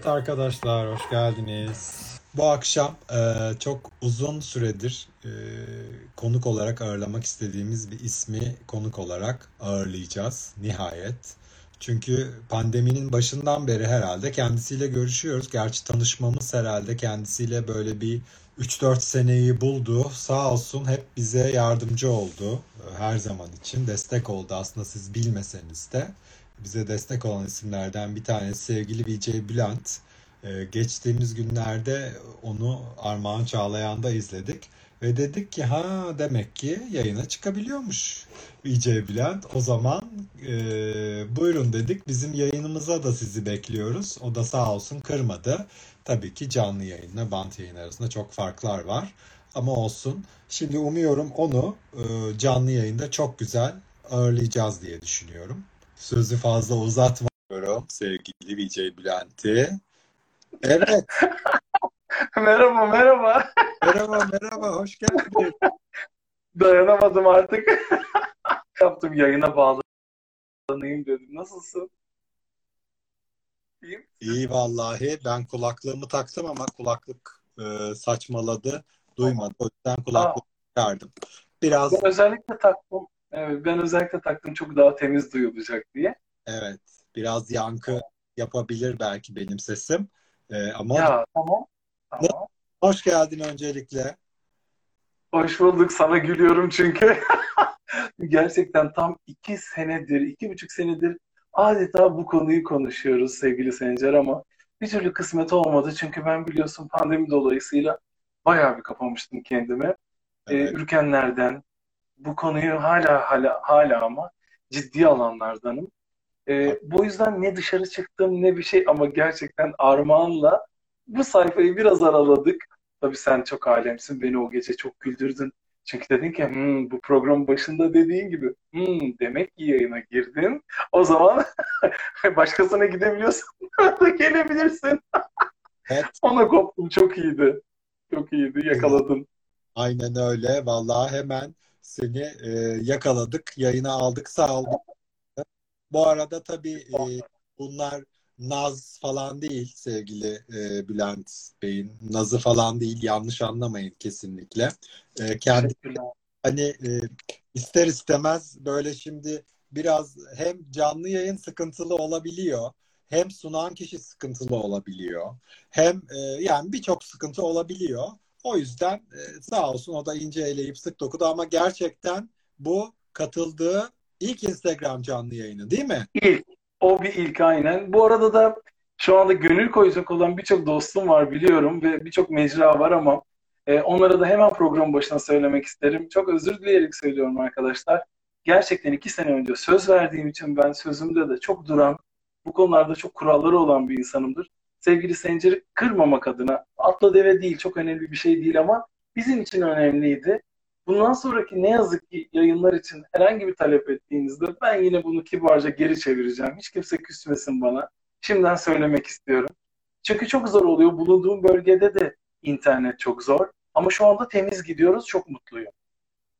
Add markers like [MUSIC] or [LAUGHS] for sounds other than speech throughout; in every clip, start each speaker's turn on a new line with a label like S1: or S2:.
S1: Evet arkadaşlar hoş geldiniz. Bu akşam e, çok uzun süredir e, konuk olarak ağırlamak istediğimiz bir ismi konuk olarak ağırlayacağız nihayet. Çünkü pandeminin başından beri herhalde kendisiyle görüşüyoruz. Gerçi tanışmamız herhalde kendisiyle böyle bir 3-4 seneyi buldu. Sağ olsun hep bize yardımcı oldu e, her zaman için. Destek oldu aslında siz bilmeseniz de. Bize destek olan isimlerden bir tanesi sevgili VJ Bülent. Ee, geçtiğimiz günlerde onu Armağan Çağlayan'da izledik. Ve dedik ki ha demek ki yayına çıkabiliyormuş VJ Bülent. O zaman e, buyurun dedik. Bizim yayınımıza da sizi bekliyoruz. O da sağ olsun kırmadı. Tabii ki canlı yayınla bant yayın arasında çok farklar var. Ama olsun. Şimdi umuyorum onu e, canlı yayında çok güzel ağırlayacağız diye düşünüyorum. Sözü fazla uzatmıyorum sevgili VJ Bülent'i. Evet, [LAUGHS]
S2: Merhaba, merhaba.
S1: merhaba merhaba, hoş geldin.
S2: Dayanamadım artık. [LAUGHS] Yaptım yayına bağlanayım dedim. Nasılsın? İyiyim.
S1: İyi vallahi ben kulaklığımı taktım ama kulaklık e, saçmaladı, duymadı. O yüzden
S2: Aa,
S1: kulaklık çıkardım. Biraz
S2: ben özellikle taktım. Evet, ben özellikle taktım çok daha temiz duyulacak diye.
S1: evet, biraz yankı yapabilir belki benim sesim. E, ama
S2: Ya tamam, tamam.
S1: hoş geldin öncelikle.
S2: Hoş bulduk. Sana gülüyorum çünkü. [LAUGHS] Gerçekten tam iki senedir, iki buçuk senedir adeta bu konuyu konuşuyoruz sevgili Sencer ama bir türlü kısmet olmadı. Çünkü ben biliyorsun pandemi dolayısıyla bayağı bir kapamıştım kendime. Ee,
S1: Evet,
S2: ürkenlerden, bu konuyu hala hala hala ama ciddi alanlardanım. Ee, bu yüzden ne dışarı çıktım ne bir şey ama gerçekten Armağan'la bu sayfayı biraz araladık. Tabii sen çok alemsin. Beni o gece çok güldürdün. Çünkü dedin ki "Hmm, bu program başında dediğin gibi "Hmm, demek ki yayına girdin. O zaman [LAUGHS] başkasına gidebiliyorsan [LAUGHS] da gelebilirsin.
S1: evet, [LAUGHS]
S2: Ona koptum. Çok iyiydi. Çok iyiydi. Yakaladın.
S1: Aynen öyle. Vallahi hemen seni e, yakaladık, yayına aldık, sağ ol. Bu arada tabii e, bunlar naz falan değil sevgili e, Bülent Bey'in. Nazı falan değil. Yanlış anlamayın kesinlikle. E, kendi hani e, ister istemez böyle şimdi biraz hem canlı yayın sıkıntılı olabiliyor. Hem sunan kişi sıkıntılı olabiliyor. Hem e, yani birçok sıkıntı olabiliyor. O yüzden e, sağ olsun o da ince eleyip sık dokudu ama gerçekten bu katıldığı ilk Instagram canlı yayını değil mi?
S2: İlk. O bir ilk aynen. Bu arada da şu anda gönül koyacak olan birçok dostum var biliyorum ve birçok mecra var ama e, onlara da hemen program başına söylemek isterim. Çok özür dileyerek söylüyorum arkadaşlar. Gerçekten iki sene önce söz verdiğim için ben sözümde de çok duran, bu konularda çok kuralları olan bir insanımdır. Sevgili Sencer'i kırmamak adına, atla deve değil, çok önemli bir şey değil ama bizim için önemliydi. Bundan sonraki ne yazık ki yayınlar için herhangi bir talep ettiğinizde ben yine bunu kibarca geri çevireceğim. Hiç kimse küsmesin bana. Şimdiden söylemek istiyorum. Çünkü çok zor oluyor. Bulunduğum bölgede de internet çok zor. Ama şu anda temiz gidiyoruz. Çok mutluyum.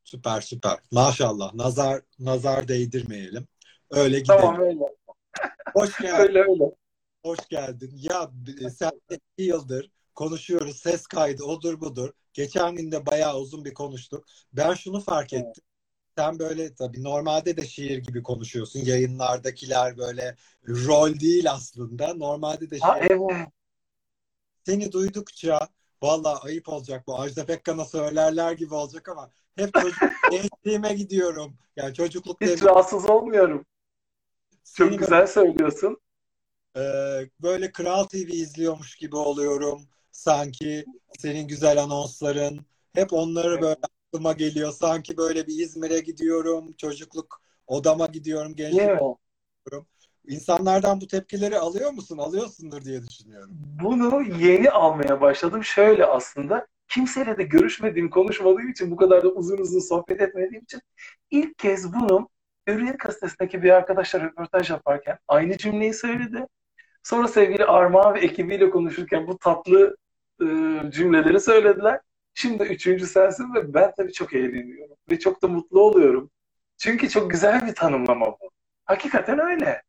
S1: Süper süper. Maşallah. Nazar nazar değdirmeyelim. Öyle gidelim.
S2: Tamam öyle.
S1: Hoş geldin.
S2: Öyle öyle.
S1: Hoş geldin. Ya e, sen iki yıldır konuşuyoruz. Ses kaydı odur budur. Geçen gün de bayağı uzun bir konuştuk. Ben şunu fark
S2: Evet.
S1: ettim. Sen böyle tabii normalde de şiir gibi konuşuyorsun. Yayınlardakiler böyle rol değil aslında. Normalde de
S2: Ha
S1: şiir.
S2: evet.
S1: Seni duydukça vallahi ayıp olacak bu. Ajda Pekkan'a söylerler gibi olacak ama hep çocuk [LAUGHS] gençliğime gidiyorum. Yani çocukluk
S2: Hiç
S1: demeyeyim.
S2: rahatsız olmuyorum. Çok
S1: Seni
S2: güzel söylüyorsun.
S1: Ee, böyle Kral TV izliyormuş gibi oluyorum. Sanki senin güzel anonsların hep onları böyle aklıma geliyor. Sanki böyle bir İzmir'e gidiyorum, çocukluk odama gidiyorum, gençlik
S2: mi?
S1: diyorum. İnsanlardan bu tepkileri alıyor musun? Alıyorsundur diye düşünüyorum.
S2: Bunu yeni almaya başladım. Şöyle aslında kimseyle de görüşmediğim, konuşmadığım için bu kadar da uzun uzun sohbet etmediğim için ilk kez bunu Hürriyet gazetesindeki bir arkadaşla röportaj yaparken aynı cümleyi söyledi. Sonra sevgili Armağan ve ekibiyle konuşurken bu tatlı e, cümleleri söylediler. Şimdi üçüncü sensin ve ben tabii çok eğleniyorum ve çok da mutlu oluyorum. Çünkü çok güzel bir tanımlama bu. Hakikaten öyle.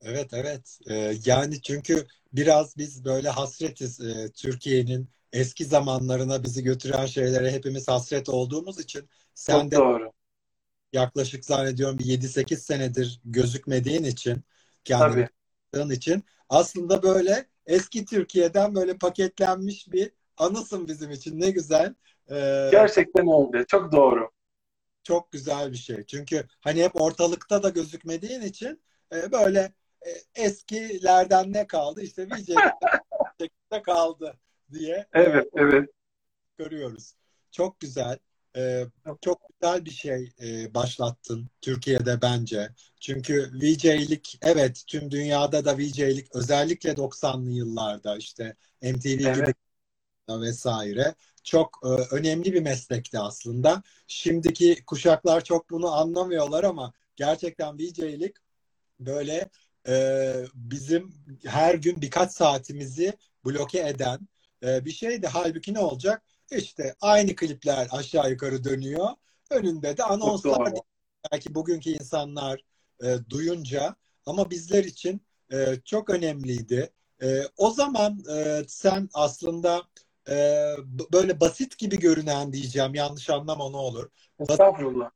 S1: Evet evet Ee, yani çünkü biraz biz böyle hasretiz Ee, Türkiye'nin eski zamanlarına bizi götüren şeylere hepimiz hasret olduğumuz için sen
S2: Çok
S1: de
S2: doğru.
S1: yaklaşık zannediyorum bir 7-8 senedir gözükmediğin için kendini
S2: Tabii.
S1: Tanıdığın için aslında böyle eski Türkiye'den böyle paketlenmiş bir anısın bizim için ne güzel Ee,
S2: Gerçekten öyle. Çok doğru.
S1: çok güzel bir şey çünkü hani hep ortalıkta da gözükmediğin için e, böyle e, eskilerden ne kaldı işte VJ'de [LAUGHS] kaldı diye
S2: Evet, evet.
S1: görüyoruz. Çok güzel. Ee, çok güzel bir şey e, başlattın Türkiye'de bence. Çünkü VJ'lik evet tüm dünyada da VJ'lik özellikle 90'lı yıllarda işte MTV gibi
S2: Evet.
S1: vesaire çok e, önemli bir meslekti aslında. Şimdiki kuşaklar çok bunu anlamıyorlar ama gerçekten VJ'lik böyle e, bizim her gün birkaç saatimizi bloke eden e, bir şeydi. Halbuki ne olacak? İşte aynı klipler aşağı yukarı dönüyor. Önünde de anonslar belki bugünkü insanlar e, duyunca ama bizler için e, çok önemliydi. E, o zaman e, sen aslında e, böyle basit gibi görünen diyeceğim yanlış anlama ne olur.
S2: Estağfurullah.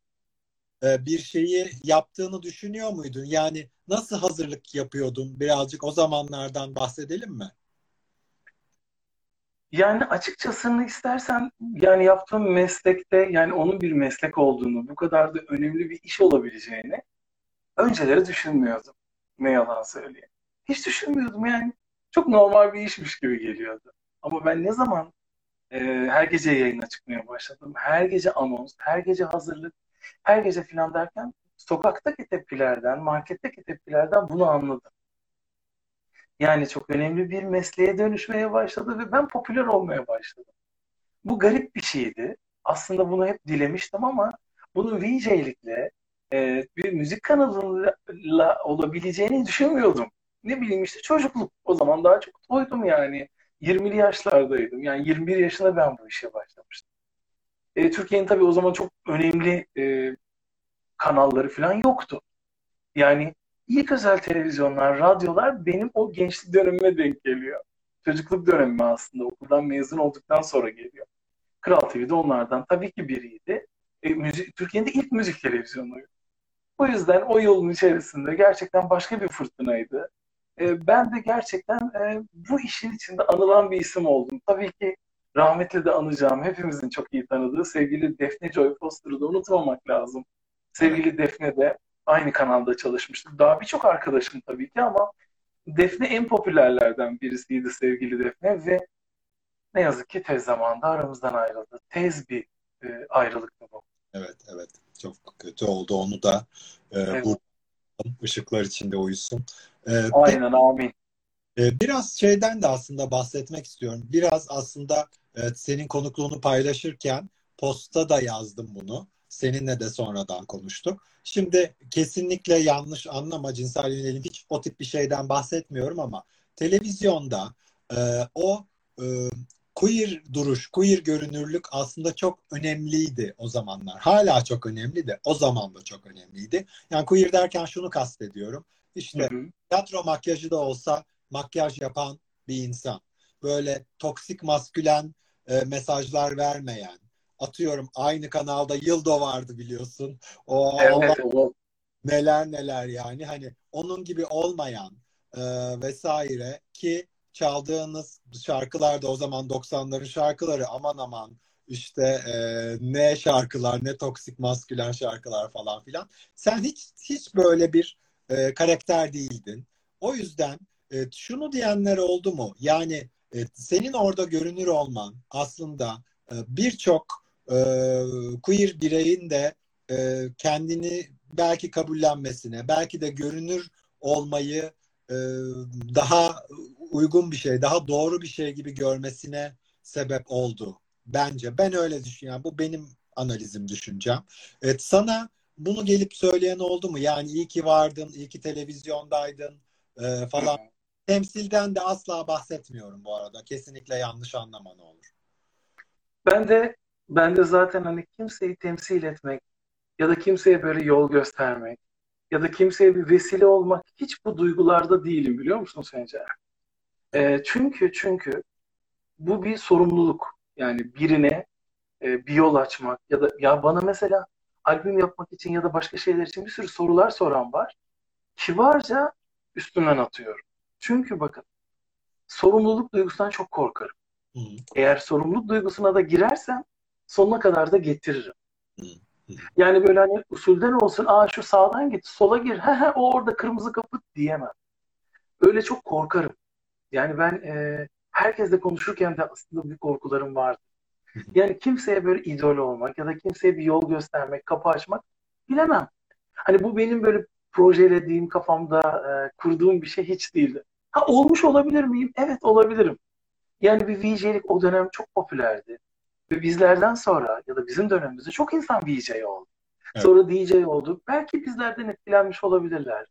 S1: e, bir şeyi yaptığını düşünüyor muydun? Yani nasıl hazırlık yapıyordun? Birazcık o zamanlardan bahsedelim mi?
S2: Yani açıkçasını istersen yani yaptığım meslekte yani onun bir meslek olduğunu, bu kadar da önemli bir iş olabileceğini önceleri düşünmüyordum. Ne yalan söyleyeyim. Hiç düşünmüyordum yani. Çok normal bir işmiş gibi geliyordu. Ama ben ne zaman e, her gece yayına çıkmaya başladım, her gece anons, her gece hazırlık, her gece filan derken sokaktaki tepkilerden, marketteki tepkilerden bunu anladım. Yani çok önemli bir mesleğe dönüşmeye başladı ve ben popüler olmaya başladım. Bu garip bir şeydi. Aslında bunu hep dilemiştim ama bunun VJ'likle e, bir müzik kanalıyla olabileceğini düşünmüyordum. Ne bileyim işte çocukluk. O zaman daha çok toydum yani. 20'li yaşlardaydım. Yani 21 yaşında ben bu işe başlamıştım. E, Türkiye'nin tabii o zaman çok önemli e, kanalları falan yoktu. Yani ilk özel televizyonlar, radyolar benim o gençlik dönemime denk geliyor. Çocukluk dönemime aslında okuldan mezun olduktan sonra geliyor. Kral TV'de onlardan tabii ki biriydi. E, müzik, Türkiye'nin ilk müzik televizyonuydu. O yüzden o yolun içerisinde gerçekten başka bir fırtınaydı. E, ben de gerçekten e, bu işin içinde anılan bir isim oldum. Tabii ki rahmetle de anacağım, hepimizin çok iyi tanıdığı sevgili Defne Joy Foster'ı da unutmamak lazım. Sevgili Defne de aynı kanalda çalışmıştı. Daha birçok arkadaşım tabii ki ama Defne en popülerlerden birisiydi sevgili Defne ve ne yazık ki tez zamanda aramızdan ayrıldı. Tez bir e, ayrılıktı bu.
S1: Evet, evet. Çok kötü oldu. Onu da e,
S2: Evet.
S1: bu ışıklar içinde uyusun. E,
S2: Aynen amin.
S1: e, biraz şeyden de aslında bahsetmek istiyorum. Biraz aslında e, senin konukluğunu paylaşırken posta da yazdım bunu. Seninle de sonradan konuştuk. Şimdi kesinlikle yanlış anlama cinsel yönelim hiç o tip bir şeyden bahsetmiyorum ama televizyonda e, o e, queer duruş, queer görünürlük aslında çok önemliydi o zamanlar. Hala çok önemli de o zaman da çok önemliydi. Yani queer derken şunu kastediyorum.
S2: Hı
S1: İşte
S2: hı.
S1: tiyatro makyajı da olsa makyaj yapan bir insan. Böyle toksik maskülen e, mesajlar vermeyen. Atıyorum aynı kanalda Yıldo vardı biliyorsun. O Allah
S2: evet.
S1: neler neler yani hani onun gibi olmayan e, vesaire ki çaldığınız şarkılar da o zaman 90'ların şarkıları aman aman işte e, ne şarkılar ne toksik maskülen şarkılar falan filan. Sen hiç hiç böyle bir e, karakter değildin. O yüzden e, şunu diyenler oldu mu? Yani e, senin orada görünür olman aslında e, birçok e, queer bireyin de e, kendini belki kabullenmesine, belki de görünür olmayı e, daha uygun bir şey, daha doğru bir şey gibi görmesine sebep oldu. Bence. Ben öyle düşünüyorum. Bu benim analizim, düşüncem. Evet, sana bunu gelip söyleyen oldu mu? Yani iyi ki vardın, iyi ki televizyondaydın e, falan. Temsilden de asla bahsetmiyorum bu arada. Kesinlikle yanlış anlama ne olur.
S2: Ben de ben de zaten hani kimseyi temsil etmek ya da kimseye böyle yol göstermek ya da kimseye bir vesile olmak hiç bu duygularda değilim biliyor musun Sencer? E, çünkü çünkü bu bir sorumluluk. Yani birine e, bir yol açmak ya da ya bana mesela albüm yapmak için ya da başka şeyler için bir sürü sorular soran var. Kibarca üstünden atıyorum. Çünkü bakın sorumluluk duygusundan çok korkarım.
S1: Hı.
S2: Eğer sorumluluk duygusuna da girersem sonuna kadar da getiririm. Yani böyle hani usulden olsun, aa şu sağdan git, sola gir, he he o orada kırmızı kapı diyemem. Öyle çok korkarım. Yani ben e, herkesle konuşurken de aslında bir korkularım vardı. Yani kimseye böyle idol olmak ya da kimseye bir yol göstermek, kapı açmak bilemem. Hani bu benim böyle projelediğim, kafamda e, kurduğum bir şey hiç değildi. Ha olmuş olabilir miyim? Evet olabilirim. Yani bir VJ'lik o dönem çok popülerdi. Ve bizlerden sonra ya da bizim dönemimizde çok insan VJ oldu.
S1: Evet.
S2: Sonra DJ oldu. Belki bizlerden etkilenmiş olabilirler.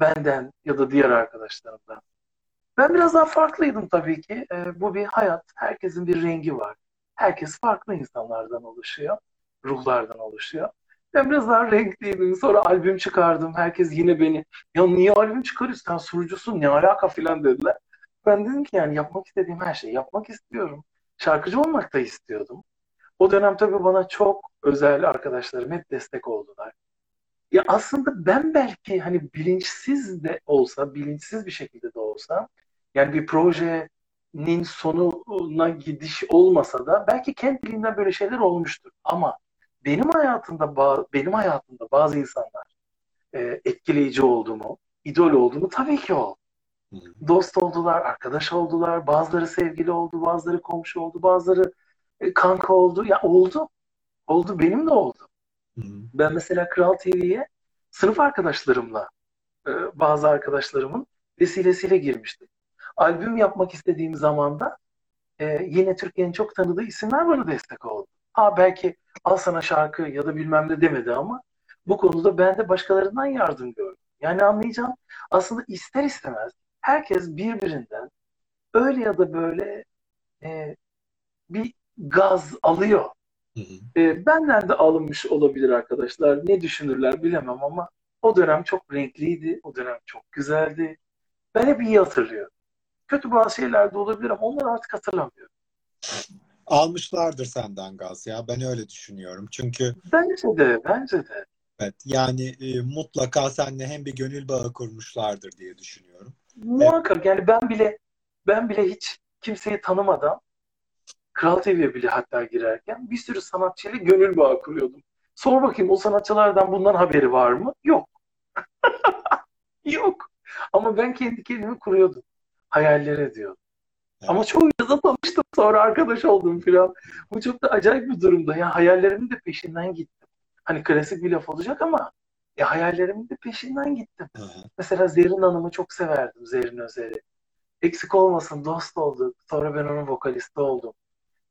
S2: Benden ya da diğer arkadaşlarımdan. Ben biraz daha farklıydım tabii ki. E, bu bir hayat. Herkesin bir rengi var. Herkes farklı insanlardan oluşuyor. Ruhlardan oluşuyor. Ben biraz daha renkliydim. Sonra albüm çıkardım. Herkes yine beni ya niye albüm çıkarıyorsun? Sen sunucusun ne alaka filan dediler. Ben dedim ki yani yapmak istediğim her şeyi yapmak istiyorum. Şarkıcı olmak da istiyordum. O dönem tabii bana çok özel arkadaşlarım hep destek oldular. Ya aslında ben belki hani bilinçsiz de olsa, bilinçsiz bir şekilde de olsa yani bir projenin sonuna gidiş olmasa da belki kendiliğinden böyle şeyler olmuştur. Ama benim hayatımda benim hayatımda bazı insanlar e, etkileyici oldu mu, idol oldu mu tabii ki oldu. Dost oldular, arkadaş oldular, bazıları sevgili oldu, bazıları komşu oldu, bazıları e, kanka oldu. Ya oldu. Oldu, benim de oldu. Ben mesela Kral TV'ye sınıf arkadaşlarımla, e, bazı arkadaşlarımın vesilesiyle girmiştim. Albüm yapmak istediğim zaman da e, yine Türkiye'nin çok tanıdığı isimler bana destek oldu. Ha belki al sana şarkı ya da bilmem ne demedi ama bu konuda ben de başkalarından yardım gördüm. Yani anlayacağım aslında ister istemez herkes birbirinden öyle ya da böyle e, bir gaz alıyor. Hı hı. E, benden de alınmış olabilir arkadaşlar. Ne düşünürler bilemem ama o dönem çok renkliydi. O dönem çok güzeldi. Ben hep iyi hatırlıyorum. Kötü bazı şeyler de olabilir ama onları artık hatırlamıyorum.
S1: Almışlardır senden gaz ya. Ben öyle düşünüyorum. Çünkü
S2: bence de, bence de.
S1: Evet, yani e, mutlaka seninle hem bir gönül bağı kurmuşlardır diye düşünüyorum.
S2: Muhakkak yani ben bile ben bile hiç kimseyi tanımadan Kral TV'ye bile hatta girerken bir sürü sanatçıyla gönül bağı kuruyordum. Sor bakayım o sanatçılardan bundan haberi var mı? Yok. [LAUGHS] Yok. Ama ben kendi kendimi kuruyordum. Hayaller ediyordum. Evet. Ama çoğuyla da tanıştım sonra arkadaş oldum filan. Bu çok da acayip bir durumda. Ya hayallerimin de peşinden gittim. Hani klasik bir laf olacak ama ya hayallerimin de peşinden gittim. Hı hı. Mesela Zerrin Hanım'ı çok severdim Zerrin Özer'i. Eksik olmasın dost olduk. Sonra ben onun vokalisti oldum.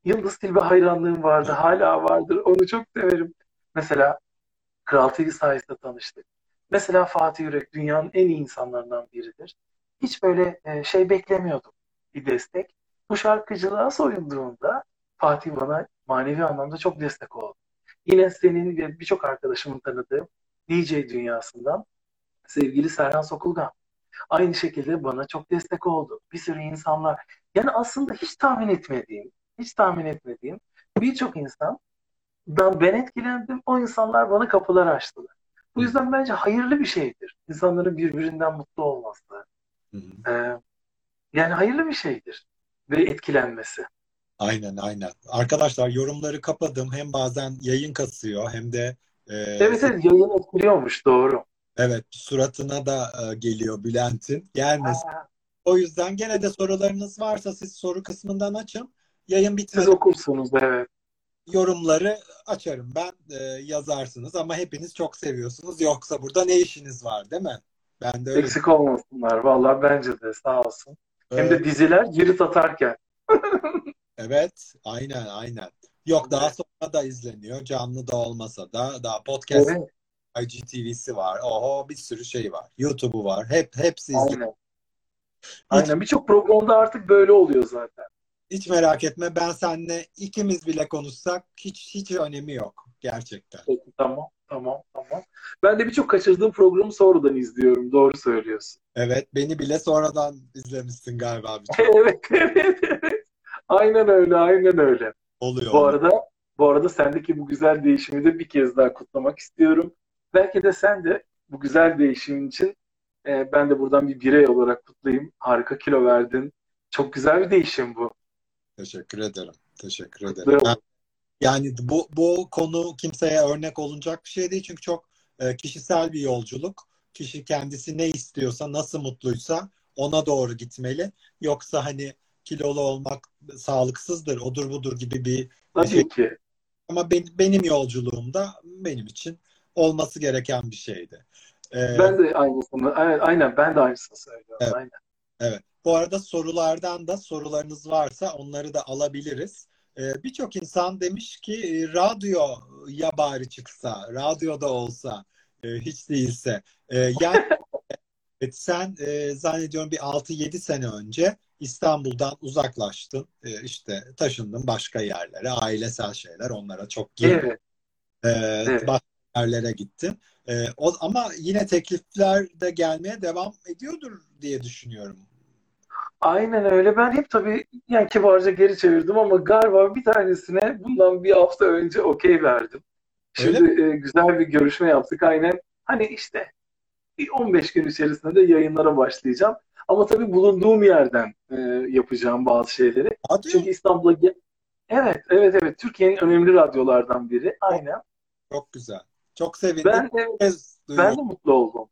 S2: Yıldız Tilbe hayranlığım vardı. Hala vardır. Onu çok severim. Mesela Kral TV sayesinde tanıştık. Mesela Fatih Yürek dünyanın en iyi insanlarından biridir. Hiç böyle şey beklemiyordum. Bir destek. Bu şarkıcılığa soyunduğumda Fatih bana manevi anlamda çok destek oldu. Yine senin ve birçok arkadaşımın tanıdığı DJ dünyasından sevgili Serhan Sokulgan. Aynı şekilde bana çok destek oldu. Bir sürü insanlar. Yani aslında hiç tahmin etmediğim, hiç tahmin etmediğim birçok insandan ben etkilendim. O insanlar bana kapılar açtılar. Bu yüzden bence hayırlı bir şeydir. İnsanların birbirinden mutlu olması. Ee, yani hayırlı bir şeydir. Ve etkilenmesi.
S1: Aynen aynen. Arkadaşlar yorumları kapadım. Hem bazen yayın kasıyor hem de
S2: e, Evet evet yayın etkiliyormuş doğru.
S1: Evet suratına da e, geliyor Bülent'in. Gelmesin. Aa. O yüzden gene de sorularınız varsa siz soru kısmından açın. Yayın bitmeden
S2: Siz okursunuz evet.
S1: Yorumları açarım ben e, yazarsınız ama hepiniz çok seviyorsunuz. Yoksa burada ne işiniz var değil mi?
S2: Ben de öyle. Eksik olmasınlar. Vallahi bence de sağ olsun. Evet. Hem de diziler cirit atarken. [LAUGHS]
S1: evet, aynen aynen. Yok daha sonra da izleniyor. Canlı da olmasa da daha podcast evet. IGTV'si var. Oho bir sürü şey var. YouTube'u var. Hep hepsi izleniyor.
S2: Aynen. Aynen. Birçok programda artık böyle oluyor zaten.
S1: Hiç merak etme. Ben seninle ikimiz bile konuşsak hiç hiç önemi yok. gerçekten.
S2: Peki, tamam, tamam, tamam. Ben de birçok kaçırdığım programı sonradan izliyorum. Doğru söylüyorsun.
S1: Evet, beni bile sonradan izlemişsin galiba. [LAUGHS]
S2: Evet, evet, evet. Aynen öyle, aynen öyle.
S1: Oluyor.
S2: Bu arada, bu arada sendeki bu güzel değişimi de bir kez daha kutlamak istiyorum. Belki de sen de bu güzel değişimin için e, ben de buradan bir birey olarak kutlayayım. Harika kilo verdin. Çok güzel bir değişim bu.
S1: Teşekkür ederim. Teşekkür ederim. Ben- yani bu bu konu kimseye örnek olunacak bir şey değil çünkü çok e, kişisel bir yolculuk. Kişi kendisi ne istiyorsa, nasıl mutluysa ona doğru gitmeli. Yoksa hani kilolu olmak sağlıksızdır, odur budur gibi bir
S2: Tabii ki.
S1: ama ben- benim yolculuğumda benim için olması gereken bir şeydi. Ee,
S2: Ben de aynısını, aynen, ben de aynısını söylüyorum.
S1: Evet.
S2: Aynen.
S1: Evet. Bu arada sorulardan da sorularınız varsa onları da alabiliriz. Ee, birçok insan demiş ki e, radyoya bari çıksa, radyoda olsa e, hiç değilse. E, yani [LAUGHS] evet, sen e, zannediyorum bir 6-7 sene önce İstanbul'dan uzaklaştın. E, işte taşındın başka yerlere, ailesel şeyler onlara çok girme.
S2: Evet,
S1: E,
S2: Evet.
S1: başka yerlere gittin. E, o, ama yine teklifler de gelmeye devam ediyordur diye düşünüyorum.
S2: aynen öyle. Ben hep tabii yani kibarca geri çevirdim ama galiba bir tanesine bundan bir hafta önce okey verdim. Şimdi e, güzel bir görüşme yaptık aynen. Hani işte bir 15 gün içerisinde de yayınlara başlayacağım. Ama tabii bulunduğum yerden e, yapacağım bazı şeyleri.
S1: Radyo
S2: Çünkü İstanbul'a Evet, evet, evet. Türkiye'nin önemli radyolardan biri. Aynen.
S1: çok güzel. Çok sevindim.
S2: Ben de
S1: kez
S2: ben de mutlu oldum.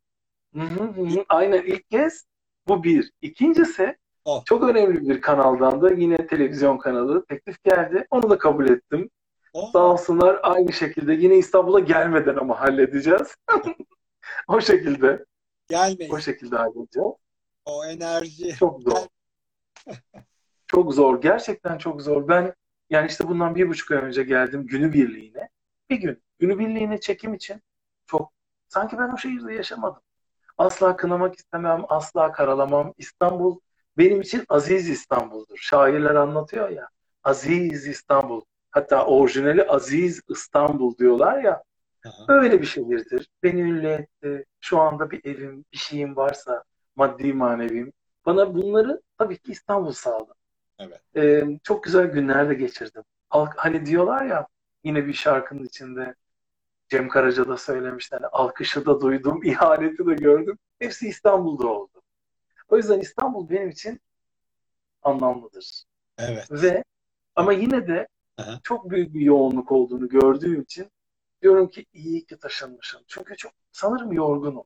S2: Hı hı hı hı. Aynen ilk kez bu bir. İkincisi
S1: Oh.
S2: çok önemli bir kanaldan da yine televizyon kanalı teklif geldi. Onu da kabul ettim.
S1: O,
S2: Sağ olsunlar aynı şekilde yine İstanbul'a gelmeden ama halledeceğiz. [LAUGHS] O şekilde,
S1: gelmeyin.
S2: o şekilde halledeceğiz.
S1: O enerji.
S2: Çok zor. Çok zor. Gerçekten çok zor. Ben yani işte bundan bir buçuk ay önce geldim günübirliğine. Bir gün günübirliğine çekim için çok sanki ben o şehirde yaşamadım. Asla kınamak istemem, asla karalamam. İstanbul benim için aziz İstanbul'dur. Şairler anlatıyor ya. Aziz İstanbul. Hatta orijinali Aziz İstanbul diyorlar ya.
S1: Aha.
S2: Öyle bir şehirdir. Beni ünlü etti. Şu anda bir evim, bir şeyim varsa maddi manevim. Bana bunları tabii ki İstanbul sağladı.
S1: Evet.
S2: Ee, çok güzel günler de geçirdim. Al- Hani diyorlar ya yine bir şarkının içinde Cem Karaca da söylemişti. Hani alkışı da duydum, [LAUGHS] ihaneti de gördüm. Hepsi İstanbul'da oldu. O yüzden İstanbul benim için anlamlıdır.
S1: Evet.
S2: Ve ama yine de
S1: Aha.
S2: çok büyük bir yoğunluk olduğunu gördüğüm için diyorum ki iyi ki taşınmışım. Çünkü çok sanırım yorgunum.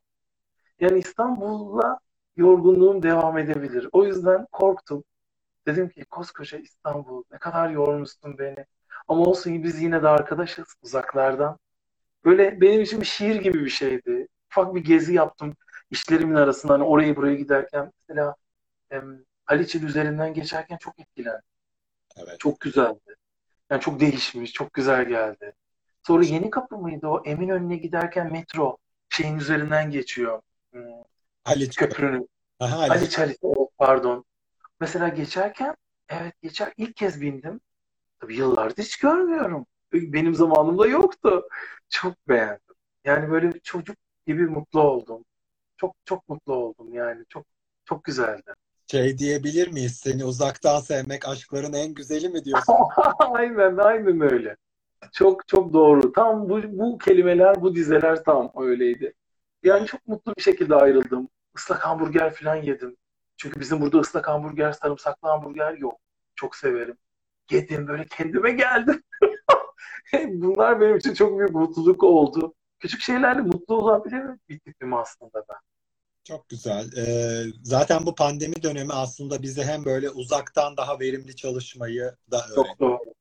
S2: Yani İstanbul'la yorgunluğum devam edebilir. O yüzden korktum. Dedim ki koskoca İstanbul ne kadar yormuşsun beni. Ama olsun ki biz yine de arkadaşız uzaklardan. Böyle benim için bir şiir gibi bir şeydi. Ufak bir gezi yaptım işlerimin arasında. Hani oraya buraya giderken mesela em, Haliç'in üzerinden geçerken çok etkilendim.
S1: Evet.
S2: Çok güzeldi. Yani çok değişmiş, çok güzel geldi. Sonra Yeni Kapı mıydı o? Eminönü'ne giderken metro şeyin üzerinden geçiyor. Hmm,
S1: Haliç.
S2: Köprünün.
S1: Aha, Haliç.
S2: Haliç Haliç, evet, pardon. Mesela geçerken, evet geçer, ilk kez bindim. Tabii yıllardır hiç görmüyorum. Benim zamanımda yoktu. Çok beğendim. Yani böyle bir çocuk gibi mutlu oldum. Çok çok mutlu oldum yani. Çok çok güzeldi.
S1: Şey diyebilir miyiz? Seni uzaktan sevmek aşkların en güzeli mi diyorsun? [LAUGHS]
S2: Aynen, aynen öyle. Çok çok doğru. Tam bu, bu kelimeler, bu dizeler tam öyleydi. Yani çok mutlu bir şekilde ayrıldım. Islak hamburger falan yedim. Çünkü bizim burada ıslak hamburger, sarımsaklı hamburger yok. Çok severim. Yedim böyle kendime geldim. [LAUGHS] Bunlar benim için çok büyük mutluluk oldu. Küçük şeylerle mutlu olabilir bir tipim aslında ben.
S1: Çok güzel. Ee, zaten bu pandemi dönemi aslında bize hem böyle uzaktan daha verimli çalışmayı da öğretti.
S2: Çok doğru.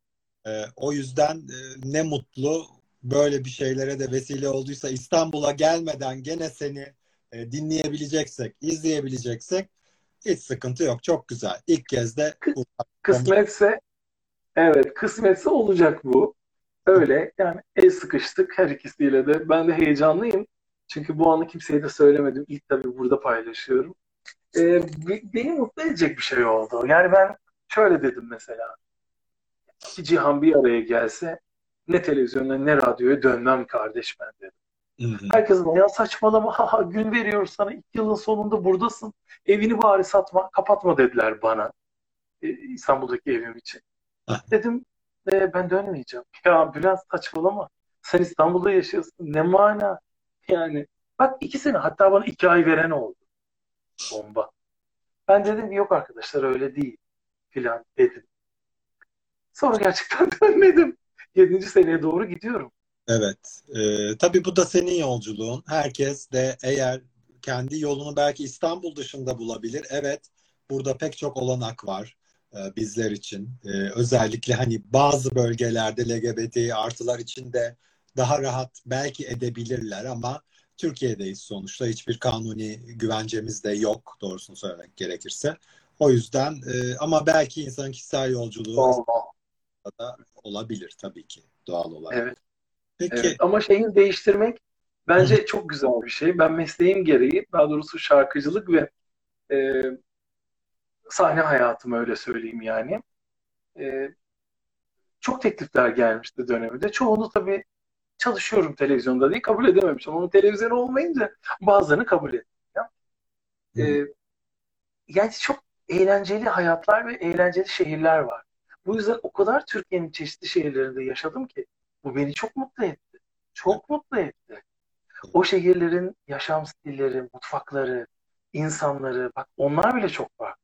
S1: Ee, o yüzden e, ne mutlu böyle bir şeylere de vesile olduysa İstanbul'a gelmeden gene seni e, dinleyebileceksek, izleyebileceksek hiç sıkıntı yok. Çok güzel. İlk kez de
S2: Kısmetse evet kısmetse olacak bu. Öyle yani el sıkıştık her ikisiyle de. Ben de heyecanlıyım. Çünkü bu anı kimseye de söylemedim. İlk tabii burada paylaşıyorum. Ee, beni mutlu edecek bir şey oldu. Yani ben şöyle dedim mesela. İki cihan bir araya gelse ne televizyona ne radyoya dönmem kardeş ben dedim.
S1: Hı hı.
S2: Herkes bana ya saçmalama ha ha gün veriyoruz sana iki yılın sonunda buradasın. Evini bari satma kapatma dediler bana. E, İstanbul'daki evim için.
S1: Heh.
S2: Dedim e, ben dönmeyeceğim. Ya Bülent saçmalama. Sen İstanbul'da yaşıyorsun. Ne mana? Yani bak iki sene hatta bana iki ay veren oldu. Bomba. Ben dedim yok arkadaşlar öyle değil filan dedim. Sonra gerçekten [LAUGHS] dönmedim. Yedinci seneye doğru gidiyorum.
S1: Evet. Ee, tabii bu da senin yolculuğun. Herkes de eğer kendi yolunu belki İstanbul dışında bulabilir. Evet, burada pek çok olanak var e, bizler için. E, özellikle hani bazı bölgelerde LGBT artılar için de daha rahat belki edebilirler ama Türkiye'deyiz sonuçta. Hiçbir kanuni güvencemiz de yok doğrusunu söylemek gerekirse. O yüzden e, ama belki insanın kişisel yolculuğu da olabilir tabii ki doğal olarak.
S2: Evet.
S1: Peki
S2: Evet, ama şehir değiştirmek bence çok güzel bir şey. Ben mesleğim gereği, daha doğrusu şarkıcılık ve e, sahne hayatım öyle söyleyeyim yani. E, çok teklifler gelmişti döneminde. Çoğunu tabii çalışıyorum televizyonda diye kabul edememişim. Ama televizyon olmayınca bazılarını kabul ettim. ya. E, yani çok eğlenceli hayatlar ve eğlenceli şehirler var. Bu yüzden o kadar Türkiye'nin çeşitli şehirlerinde yaşadım ki bu beni çok mutlu etti. Çok mutlu etti. O şehirlerin yaşam stilleri, mutfakları, insanları, bak onlar bile çok farklı.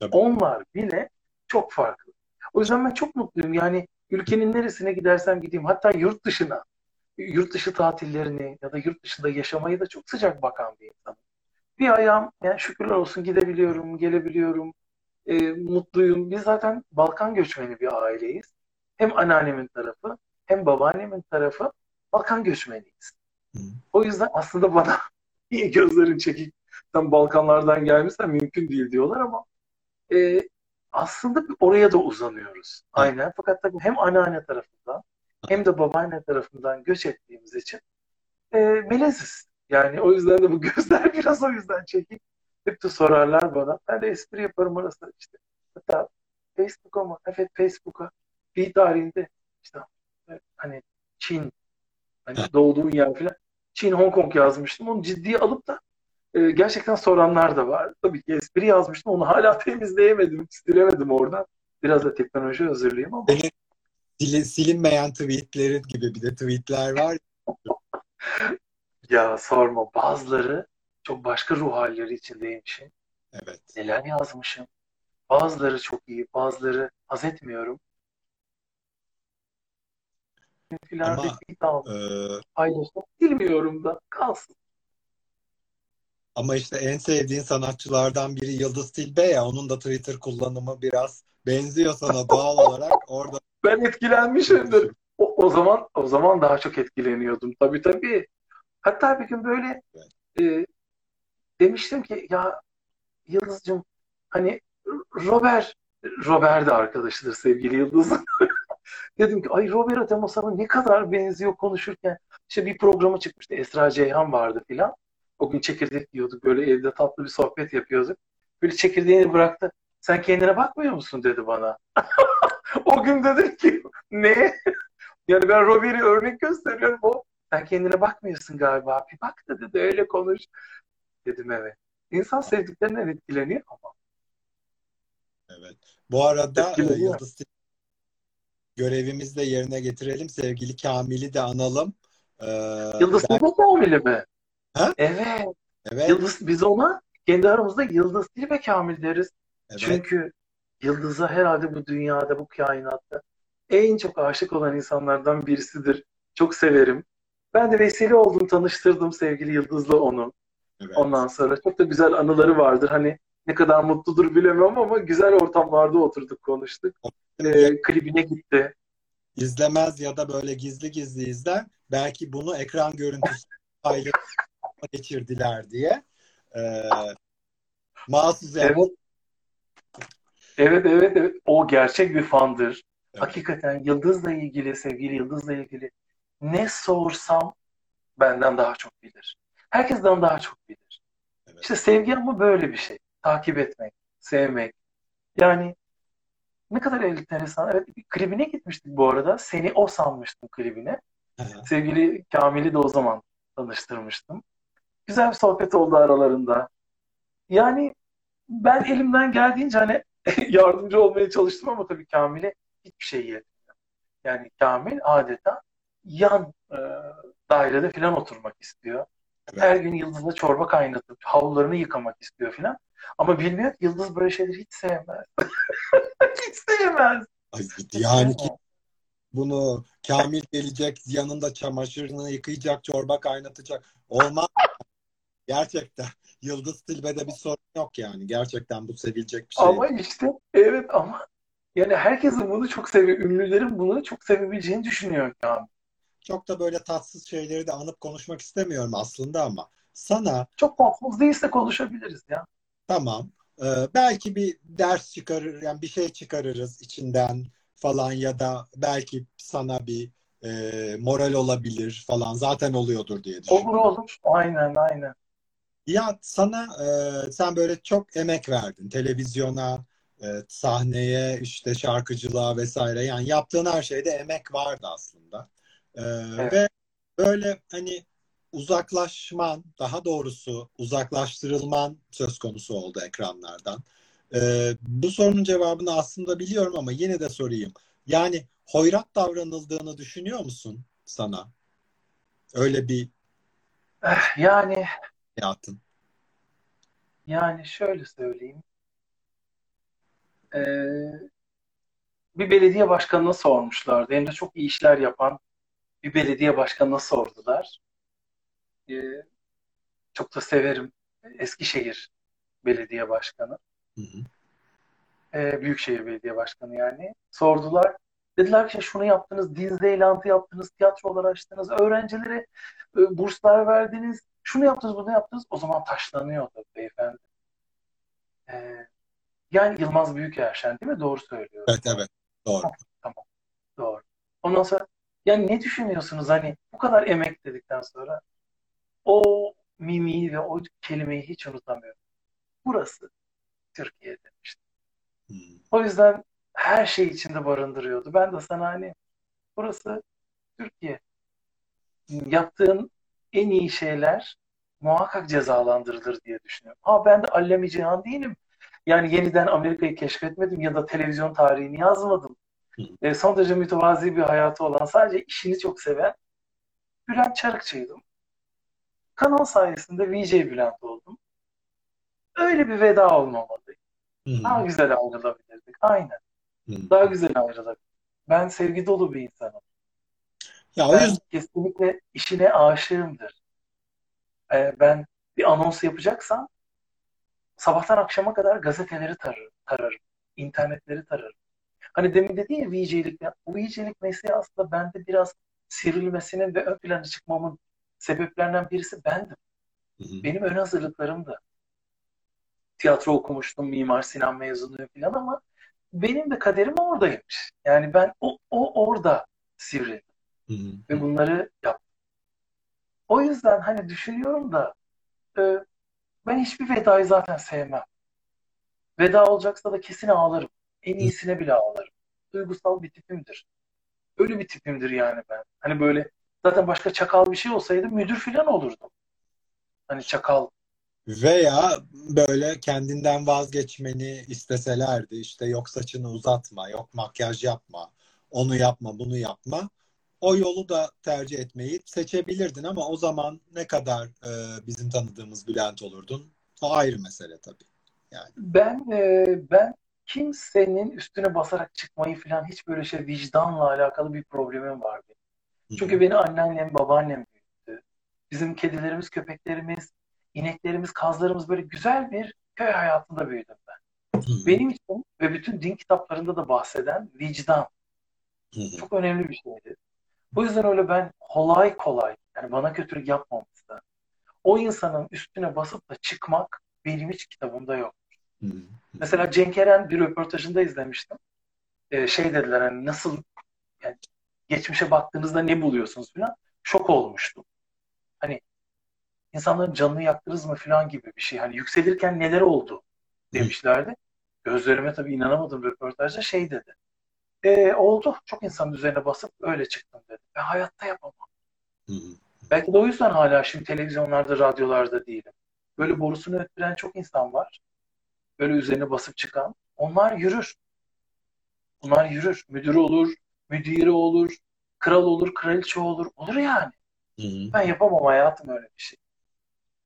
S1: Tabii.
S2: Onlar bile çok farklı. O yüzden ben çok mutluyum. Yani ülkenin neresine gidersem gideyim, hatta yurt dışına, yurt dışı tatillerini ya da yurt dışında yaşamayı da çok sıcak bakan bir insanım. Bir ayağım, yani şükürler olsun gidebiliyorum, gelebiliyorum, e, mutluyum. Biz zaten Balkan göçmeni bir aileyiz. Hem anneannemin tarafı hem babaannemin tarafı Balkan göçmeniyiz.
S1: Hı.
S2: O yüzden aslında bana [LAUGHS] niye gözlerin çekik sen Balkanlardan gelmişsen mümkün değil diyorlar ama e, aslında oraya da uzanıyoruz. Aynen. Fakat tabii hem anneanne tarafından hem de babaanne tarafından göç ettiğimiz için e, meleziz. Yani o yüzden de bu [LAUGHS] gözler biraz o yüzden çekik. Hep de sorarlar bana. Ben de espri yaparım arasında işte. Hatta Facebook'a mı? Evet Facebook'a bir tarihinde işte hani Çin hani doğduğun yer falan Çin Hong Kong yazmıştım. Onu ciddiye alıp da e, gerçekten soranlar da var. Tabii ki espri yazmıştım. Onu hala [LAUGHS] temizleyemedim, silemedim oradan. Biraz da teknoloji özürlüyüm ama.
S1: Senin sili- silinmeyen tweetlerin gibi bir de tweetler var.
S2: Ya [LAUGHS] sorma. Bazıları çok başka ruh halleri içindeymişim.
S1: Evet.
S2: Neler yazmışım. Bazıları çok iyi, bazıları haz etmiyorum.
S1: Ama,
S2: bir tweet aldım.
S1: Ee,
S2: Paylaştım. Bilmiyorum da. Kalsın.
S1: ama işte en sevdiğin sanatçılardan biri Yıldız Tilbe ya. Onun da Twitter kullanımı biraz benziyor sana [LAUGHS] doğal olarak. Orada
S2: Ben etkilenmişimdir. O, o zaman o zaman daha çok etkileniyordum. Tabii tabii. Hatta bir gün böyle e, demiştim ki ya Yıldız'cığım hani Robert Robert de arkadaşıdır sevgili Yıldız. [LAUGHS] Dedim ki ay Robert Atemosan'a ne kadar benziyor konuşurken. İşte bir programa çıkmıştı. Esra Ceyhan vardı filan. O gün çekirdek yiyorduk. Böyle evde tatlı bir sohbet yapıyorduk. Böyle çekirdeğini bıraktı. Sen kendine bakmıyor musun dedi bana. [LAUGHS] O gün dedim ki ne? [LAUGHS] Yani ben Robert'i örnek gösteriyorum. O sen kendine bakmıyorsun galiba. Bir bak da dedi öyle konuş. Dedim evet. İnsan sevdiklerinden etkileniyor ama.
S1: evet. Bu arada e,
S2: Etkileniyor.
S1: Yıldız Tilbe görevimizi de yerine getirelim. Sevgili Kamil'i de analım. Ee,
S2: Yıldız
S1: ben-
S2: Tilbe Kamil'i mi?
S1: Ha?
S2: Evet.
S1: evet,
S2: Yıldız biz ona kendi aramızda Yıldız Tilbe Kamil deriz.
S1: evet.
S2: Çünkü Yıldız'a herhalde bu dünyada, bu kainatta en çok aşık olan insanlardan birisidir. Çok severim. Ben de vesile oldum, tanıştırdım sevgili Yıldız'la onu.
S1: evet.
S2: Ondan sonra çok da güzel anıları vardır. Hani ne kadar mutludur bilemem ama güzel ortamlarda oturduk, konuştuk. Ee, klibine gitti.
S1: izlemez ya da böyle gizli gizli izler. Belki bunu ekran görüntüsü [LAUGHS] paylaşıp geçirdiler diye. Ee, mahsus.
S2: Evet. Evet, evet, evet. O gerçek bir fandır.
S1: Evet.
S2: Hakikaten Yıldız'la ilgili, sevgili Yıldız'la ilgili ne sorsam benden daha çok bilir. Herkesten daha çok bilir.
S1: Evet.
S2: İşte sevgi ama böyle bir şey. Takip etmek, sevmek. Yani ne kadar enteresan. Evet bir klibine gitmiştik bu arada. Seni o sanmıştım klibine.
S1: Aha.
S2: Sevgili Kamil'i de o zaman tanıştırmıştım. Güzel bir sohbet oldu aralarında. Yani ben elimden geldiğince hani [LAUGHS] yardımcı olmaya çalıştım ama tabii Kamil'e hiçbir şey yetmiyor. Yani Kamil adeta yan e, dairede falan oturmak istiyor. Her gün Yıldız'la çorba kaynatıp havlularını yıkamak istiyor falan. Ama bilmiyor ki Yıldız böyle şeyleri hiç sevmez. [LAUGHS] hiç sevmez.
S1: Ay, yani ki bunu Kamil gelecek yanında çamaşırını yıkayacak, çorba kaynatacak. Olmaz. Gerçekten. Yıldız Tilbe'de bir sorun yok yani. Gerçekten bu sevilecek bir şey.
S2: Ama işte evet ama yani herkesin bunu çok seviyor. Ünlülerin bunu çok sevebileceğini düşünüyor Kamil.
S1: Çok da böyle tatsız şeyleri de anıp konuşmak istemiyorum aslında ama sana
S2: Çok tatsız değilse konuşabiliriz ya.
S1: tamam e, belki bir ders çıkarır yani bir şey çıkarırız içinden falan ya da belki sana bir e, moral olabilir falan zaten oluyordur diye düşünüyorum.
S2: Olur olur. Aynen aynen.
S1: Ya sana e, sen böyle çok emek verdin televizyona, e, sahneye, işte şarkıcılığa vesaire. Yani yaptığın her şeyde emek vardı aslında. E,
S2: Evet.
S1: ve böyle hani uzaklaşman, daha doğrusu uzaklaştırılman söz konusu oldu ekranlardan. E, bu sorunun cevabını aslında biliyorum ama yine de sorayım. Yani hoyrat davranıldığını düşünüyor musun sana? Öyle bir
S2: Eh, Yani
S1: hayatın.
S2: yani şöyle söyleyeyim. Ee, bir belediye başkanına sormuşlardı. Hem de çok iyi işler yapan bir belediye başkanına sordular. Ee, çok da severim. Eskişehir Belediye Başkanı.
S1: Hı hı.
S2: Ee, Büyükşehir Belediye Başkanı yani. Sordular. Dediler ki şunu yaptınız, Disneyland'ı yaptınız, tiyatrolar açtınız, öğrencilere e, burslar verdiniz, şunu yaptınız, bunu yaptınız. O zaman taşlanıyordu beyefendi. Ee, yani Yılmaz Büyükerşen değil mi? Doğru söylüyor.
S1: Evet evet doğru.
S2: Tamam, doğru. Ondan sonra yani ne düşünüyorsunuz hani bu kadar emek dedikten sonra o mimiği ve o kelimeyi hiç unutamıyorum. Burası Türkiye demişti.
S1: Hı.
S2: O yüzden her şey içinde barındırıyordu. Ben de sana hani burası Türkiye. Yaptığın en iyi şeyler muhakkak cezalandırılır diye düşünüyorum. Ha ben de allemi cihan değilim. Yani yeniden Amerika'yı keşfetmedim ya da televizyon tarihini yazmadım. E, son derece mütevazi bir hayatı olan, sadece işini çok seven Bülent Çarıkçı'ydım. Kanal sayesinde VJ Bülent oldum. Öyle bir veda olmamalıydı.
S1: Hı.
S2: Daha güzel ayrılabilirdik. Aynen.
S1: Hı.
S2: Daha güzel ayrılabilirdik. Ben sevgi dolu bir insanım.
S1: Ya o
S2: Ben
S1: yüzden
S2: kesinlikle işine aşığımdır. Ee, ben bir anons yapacaksam sabahtan akşama kadar gazeteleri tararım, tararım, internetleri tararım. Hani demin dedi ya VJ'lik, bu VJ'lik mesleği aslında bende biraz sivrilmesinin ve ön plana çıkmamın sebeplerinden birisi bendim.
S1: Hı hı.
S2: Benim ön hazırlıklarım da. Tiyatro okumuştum, Mimar Sinan mezunuyum falan ama benim de kaderim oradaymış. Yani ben o, o orada sivrildim
S1: Hı hı.
S2: ve bunları yaptım. O yüzden hani düşünüyorum da e, ben hiçbir vedayı zaten sevmem. Veda olacaksa da kesin ağlarım. En iyisine bile ağlarım. Duygusal bir tipimdir. Öyle bir tipimdir yani ben. Hani böyle zaten başka çakal bir şey olsaydı müdür falan olurdum. Hani çakal.
S1: Veya böyle kendinden vazgeçmeni isteselerdi işte yok saçını uzatma, yok makyaj yapma, onu yapma, bunu yapma. O yolu da tercih etmeyi seçebilirdin ama o zaman ne kadar e, bizim tanıdığımız Bülent olurdun? O ayrı mesele tabii. Yani.
S2: Ben e, ben kimsenin üstüne basarak çıkmayı falan hiç böyle şey vicdanla alakalı bir problemim var benim.
S1: Hı
S2: Çünkü beni anneannem, babaannem büyüttü. Bizim kedilerimiz, köpeklerimiz, ineklerimiz, kazlarımız böyle güzel bir köy hayatında büyüdüm ben. Benim için ve bütün din kitaplarında da bahseden vicdan çok önemli bir şeydi. Bu yüzden öyle ben kolay kolay yani bana kötülük yapmamışsa o insanın üstüne basıp da çıkmak benim hiç kitabımda yok. Mesela Cenk Eren bir röportajında izlemiştim. Ee, şey dediler hani nasıl yani geçmişe baktığınızda ne buluyorsunuz falan. Şok olmuştum. Hani insanların canını yaktınız mı falan gibi bir şey. Hani yükselirken neler oldu demişlerdi. gözlerime tabii inanamadım röportajda şey dedi. E, oldu. Çok insan üzerine basıp öyle çıktım dedi. Ben hayatta yapamam. Belki de o yüzden hala şimdi televizyonlarda, radyolarda değilim. Böyle borusunu öttüren çok insan var. Böyle üzerine basıp çıkan. Onlar yürür. Bunlar yürür. Müdürü olur, müdiri olur, kral olur, kraliçe olur. Olur yani.
S1: Hı hı.
S2: Ben yapamam hayatım öyle bir şey.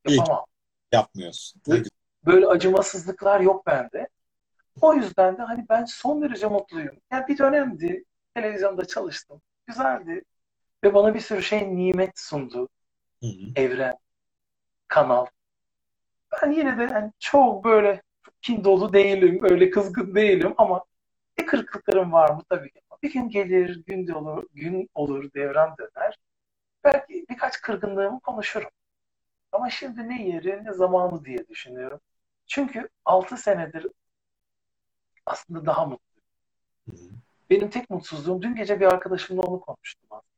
S1: İyi.
S2: Yapamam.
S1: Yapmıyorsun. Ne güzel.
S2: Böyle acımasızlıklar yok bende. O yüzden de hani ben son derece mutluyum. Yani bir dönemdi televizyonda çalıştım. Güzeldi. Ve bana bir sürü şey nimet sundu.
S1: Hı hı.
S2: Evren, kanal. Ben yine de hani çok böyle kin dolu değilim, öyle kızgın değilim ama bir kırıklıklarım var mı tabii ki. Bir gün gelir, gün olur, gün olur, devran döner. Belki birkaç kırgınlığımı konuşurum. Ama şimdi ne yeri ne zamanı diye düşünüyorum. Çünkü 6 senedir aslında daha mutluyum.
S1: Hı hı.
S2: Benim tek mutsuzluğum dün gece bir arkadaşımla onu konuştum aslında.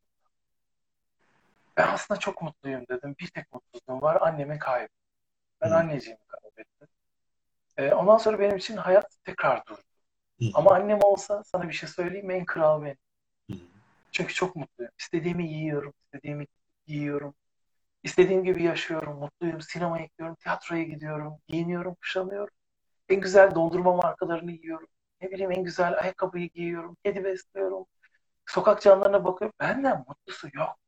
S2: Ben aslında çok mutluyum dedim. Bir tek mutsuzluğum var annemin kaybı. Ben
S1: Hı.
S2: anneciğimi kaybettim. Ee, ondan sonra benim için hayat tekrar durdu.
S1: Hı.
S2: Ama annem olsa sana bir şey söyleyeyim? En kral benim.
S1: Hı.
S2: Çünkü çok mutluyum. İstediğimi yiyorum, istediğimi giyiyorum. İstediğim gibi yaşıyorum, mutluyum. Sinemaya gidiyorum, tiyatroya gidiyorum, giyiniyorum, kuşanıyorum. En güzel dondurma markalarını yiyorum. Ne bileyim en güzel ayakkabıyı giyiyorum, kedi besliyorum. Sokak canlarına bakıyorum. Benden mutlusu yok.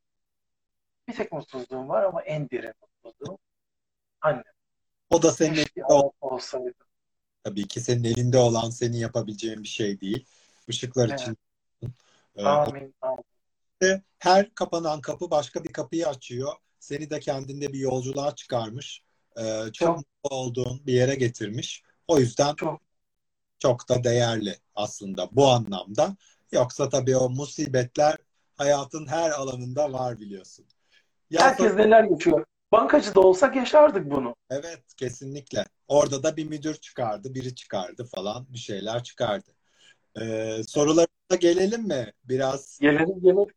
S2: Bir tek mutsuzluğum var ama en derin mutluluğum annem.
S1: O da senin elinde
S2: olsaydı.
S1: tabii ki senin elinde olan senin yapabileceğin bir şey değil. Işıklar
S2: Evet.
S1: için. Ee,
S2: Amin,
S1: de her kapanan kapı başka bir kapıyı açıyor. Seni de kendinde bir yolculuğa çıkarmış. Ee, çok
S2: Çok,
S1: mutlu olduğun bir yere getirmiş. O yüzden
S2: çok.
S1: çok da değerli aslında bu anlamda. Yoksa tabii o musibetler hayatın her alanında var biliyorsun. Ya
S2: Herkes neler geçiyor. Bankacı da olsak yaşardık bunu.
S1: evet kesinlikle. Orada da bir müdür çıkardı, biri çıkardı falan bir şeyler çıkardı. Ee, sorularına gelelim mi? Biraz
S2: Gelelim gelelim.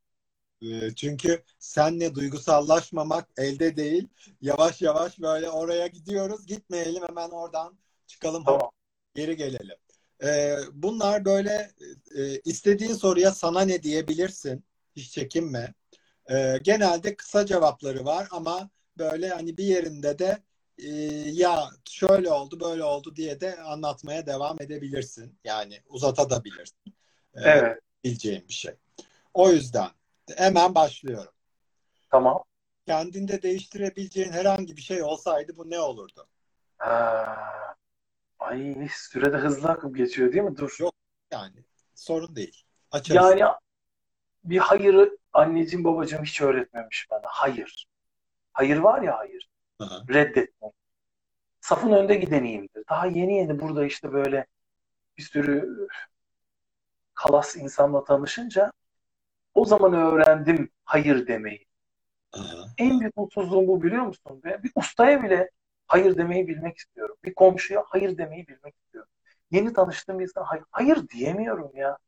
S1: e, çünkü senle duygusallaşmamak elde değil. Yavaş yavaş böyle oraya gidiyoruz. Gitmeyelim hemen oradan çıkalım
S2: Tamam.
S1: geri gelelim. Ee, bunlar böyle e, istediğin soruya sana ne diyebilirsin. Hiç çekinme. Ee, genelde kısa cevapları var ama böyle hani bir yerinde de e, ya şöyle oldu böyle oldu diye de anlatmaya devam edebilirsin. Yani uzatabilirsin. Ee,
S2: Evet.
S1: bileceğin bir şey. O yüzden hemen başlıyorum.
S2: Tamam.
S1: Kendinde değiştirebileceğin herhangi bir şey olsaydı bu ne olurdu?
S2: Ha. Ay sürede hızlı akıp geçiyor değil mi? Dur.
S1: Yok yani sorun değil. Açarız.
S2: Yani bir hayırı anneciğim babacığım hiç öğretmemiş bana. Hayır. Hayır var ya hayır.
S1: Aha.
S2: Reddetmek. Safın önde gideniyimdir. Daha yeni yeni burada işte böyle bir sürü kalas insanla tanışınca o zaman öğrendim hayır demeyi.
S1: Aha.
S2: En büyük mutsuzluğum bu biliyor musun? Ve bir ustaya bile hayır demeyi bilmek istiyorum. Bir komşuya hayır demeyi bilmek istiyorum. Yeni tanıştığım bir insana hayır, hayır diyemiyorum ya.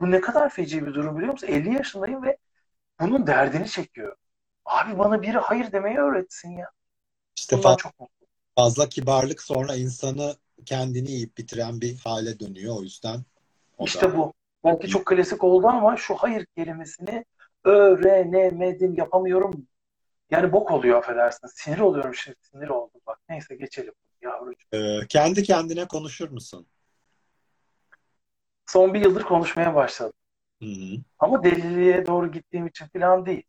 S2: Bu ne kadar feci bir durum biliyor musun? 50 yaşındayım ve bunun derdini çekiyorum. Abi bana biri hayır demeyi öğretsin ya.
S1: İşte
S2: Bundan çok
S1: fazla kibarlık sonra insanı kendini yiyip bitiren bir hale dönüyor. O yüzden o da
S2: İşte bu. Belki çok klasik oldu ama şu hayır kelimesini öğrenemedim, yapamıyorum. Yani bok oluyor affedersin. Sinir oluyorum şimdi. Sinir oldum bak. Neyse geçelim yavrucuğum.
S1: Ee, kendi kendine konuşur musun?
S2: Son bir yıldır konuşmaya başladım.
S1: Hı hı.
S2: Ama deliliğe doğru gittiğim için falan değil.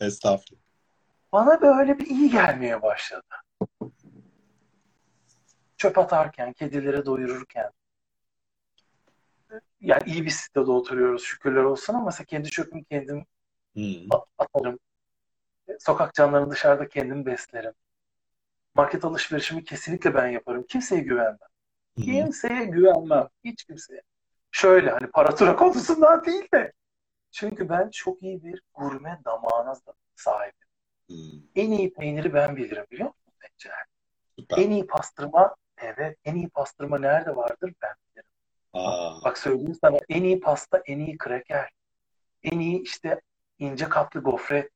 S1: Estağfurullah.
S2: Bana böyle bir iyi gelmeye başladı. Çöp atarken, kedilere doyururken. Yani iyi bir sitede oturuyoruz şükürler olsun ama mesela kendi çöpümü kendim a- atarım. Sokak canlarını dışarıda kendim beslerim. Market alışverişimi kesinlikle ben yaparım. Kimseye güvenmem.
S1: Hı.
S2: Kimseye güvenmem. Hiç kimseye. Şöyle hani paratura konusundan değil de. Çünkü ben çok iyi bir gurme damağına sahibim.
S1: Hı.
S2: En iyi peyniri ben bilirim biliyor musun Sencer? En iyi pastırma, evet en iyi pastırma nerede vardır ben bilirim.
S1: Aa,
S2: Bak söyleyeyim sana en iyi pasta, en iyi kraker, en iyi işte ince kaplı gofret,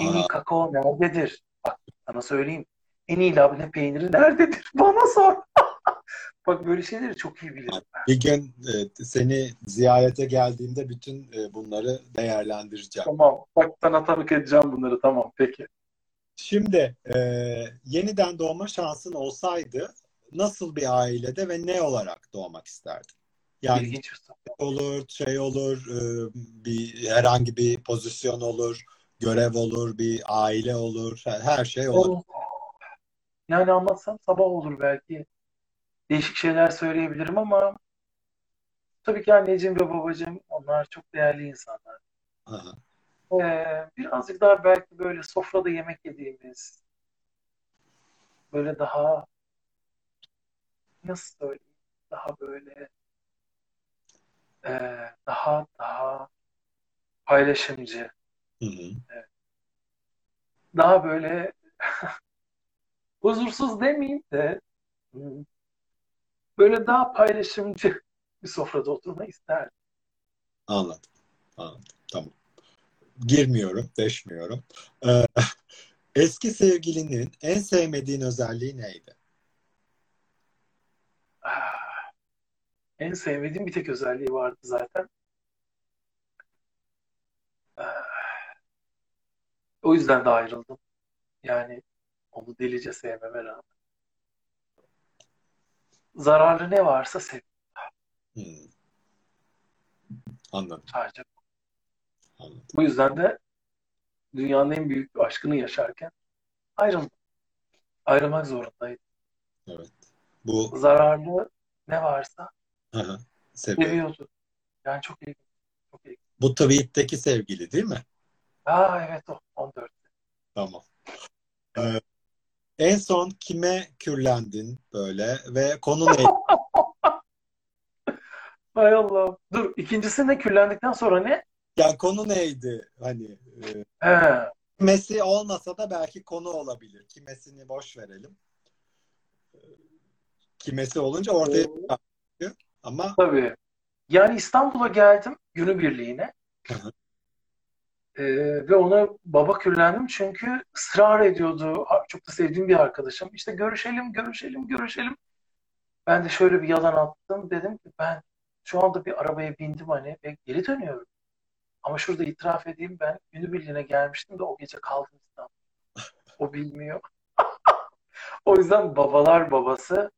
S2: en iyi
S1: aa,
S2: kakao nerededir? Bak sana söyleyeyim. En iyi labne peyniri nerededir? [LAUGHS] Bana sor. [LAUGHS] Bak böyle şeyleri çok iyi bilirim.
S1: Bir gün e, seni ziyarete geldiğimde bütün e, bunları değerlendireceğim.
S2: Tamam. Bak sana tanık edeceğim bunları. Tamam. Peki.
S1: Şimdi e, yeniden doğma şansın olsaydı nasıl bir ailede ve ne olarak doğmak isterdin? Yani
S2: İlginç soru.
S1: olur, şey olur, e, bir herhangi bir pozisyon olur, görev olur, bir aile olur, her, her şey olur.
S2: Yani anlatsam sabah olur belki. Değişik şeyler söyleyebilirim ama tabii ki anneciğim ve babacığım onlar çok değerli insanlar. Ee, birazcık daha belki böyle sofrada yemek yediğimiz böyle daha nasıl söyleyeyim daha böyle e, daha daha paylaşımcı
S1: Hı hı.
S2: daha böyle [LAUGHS] huzursuz demeyeyim de böyle daha paylaşımcı bir sofrada oturmayı isterdim.
S1: Anladım. Anladım. Tamam. Girmiyorum, deşmiyorum. Ee, [LAUGHS] eski sevgilinin en sevmediğin özelliği neydi? [SIGHS]
S2: En sevmediğim bir tek özelliği vardı zaten. [SIGHS] O yüzden de ayrıldım. Yani onu delice sevmeme rağmen. Zararlı ne varsa sev.
S1: Hmm. Anladım,
S2: Sadece.
S1: anladım.
S2: Bu yüzden de dünyanın en büyük aşkını yaşarken ayrıldım. Ayrılmak zorundaydım.
S1: Evet. Bu
S2: Zararlı ne varsa
S1: Aha,
S2: seviyordu. Yani çok iyi. Çok iyi.
S1: Bu tweet'teki sevgili değil mi?
S2: Aa evet o. 14.
S1: Tamam. Ee, en son kime kürlendin böyle ve konu neydi? [LAUGHS]
S2: Hay Allah. Dur ikincisi ne? Küllendikten sonra ne?
S1: Yani konu neydi? Hani e,
S2: He.
S1: kimesi olmasa da belki konu olabilir. Kimesini boş verelim. Kimesi olunca ortaya çıkıyor. Ama
S2: Tabii. Yani İstanbul'a geldim günübirliğine. Ee, ve ona baba küllendim çünkü ısrar ediyordu. Çok da sevdiğim bir arkadaşım. İşte görüşelim, görüşelim, görüşelim. Ben de şöyle bir yalan attım. Dedim ki ben şu anda bir arabaya bindim hani ve geri dönüyorum. Ama şurada itiraf edeyim ben günübirliğine gelmiştim de o gece kaldım İstanbul'da. O bilmiyor. [LAUGHS] O yüzden babalar babası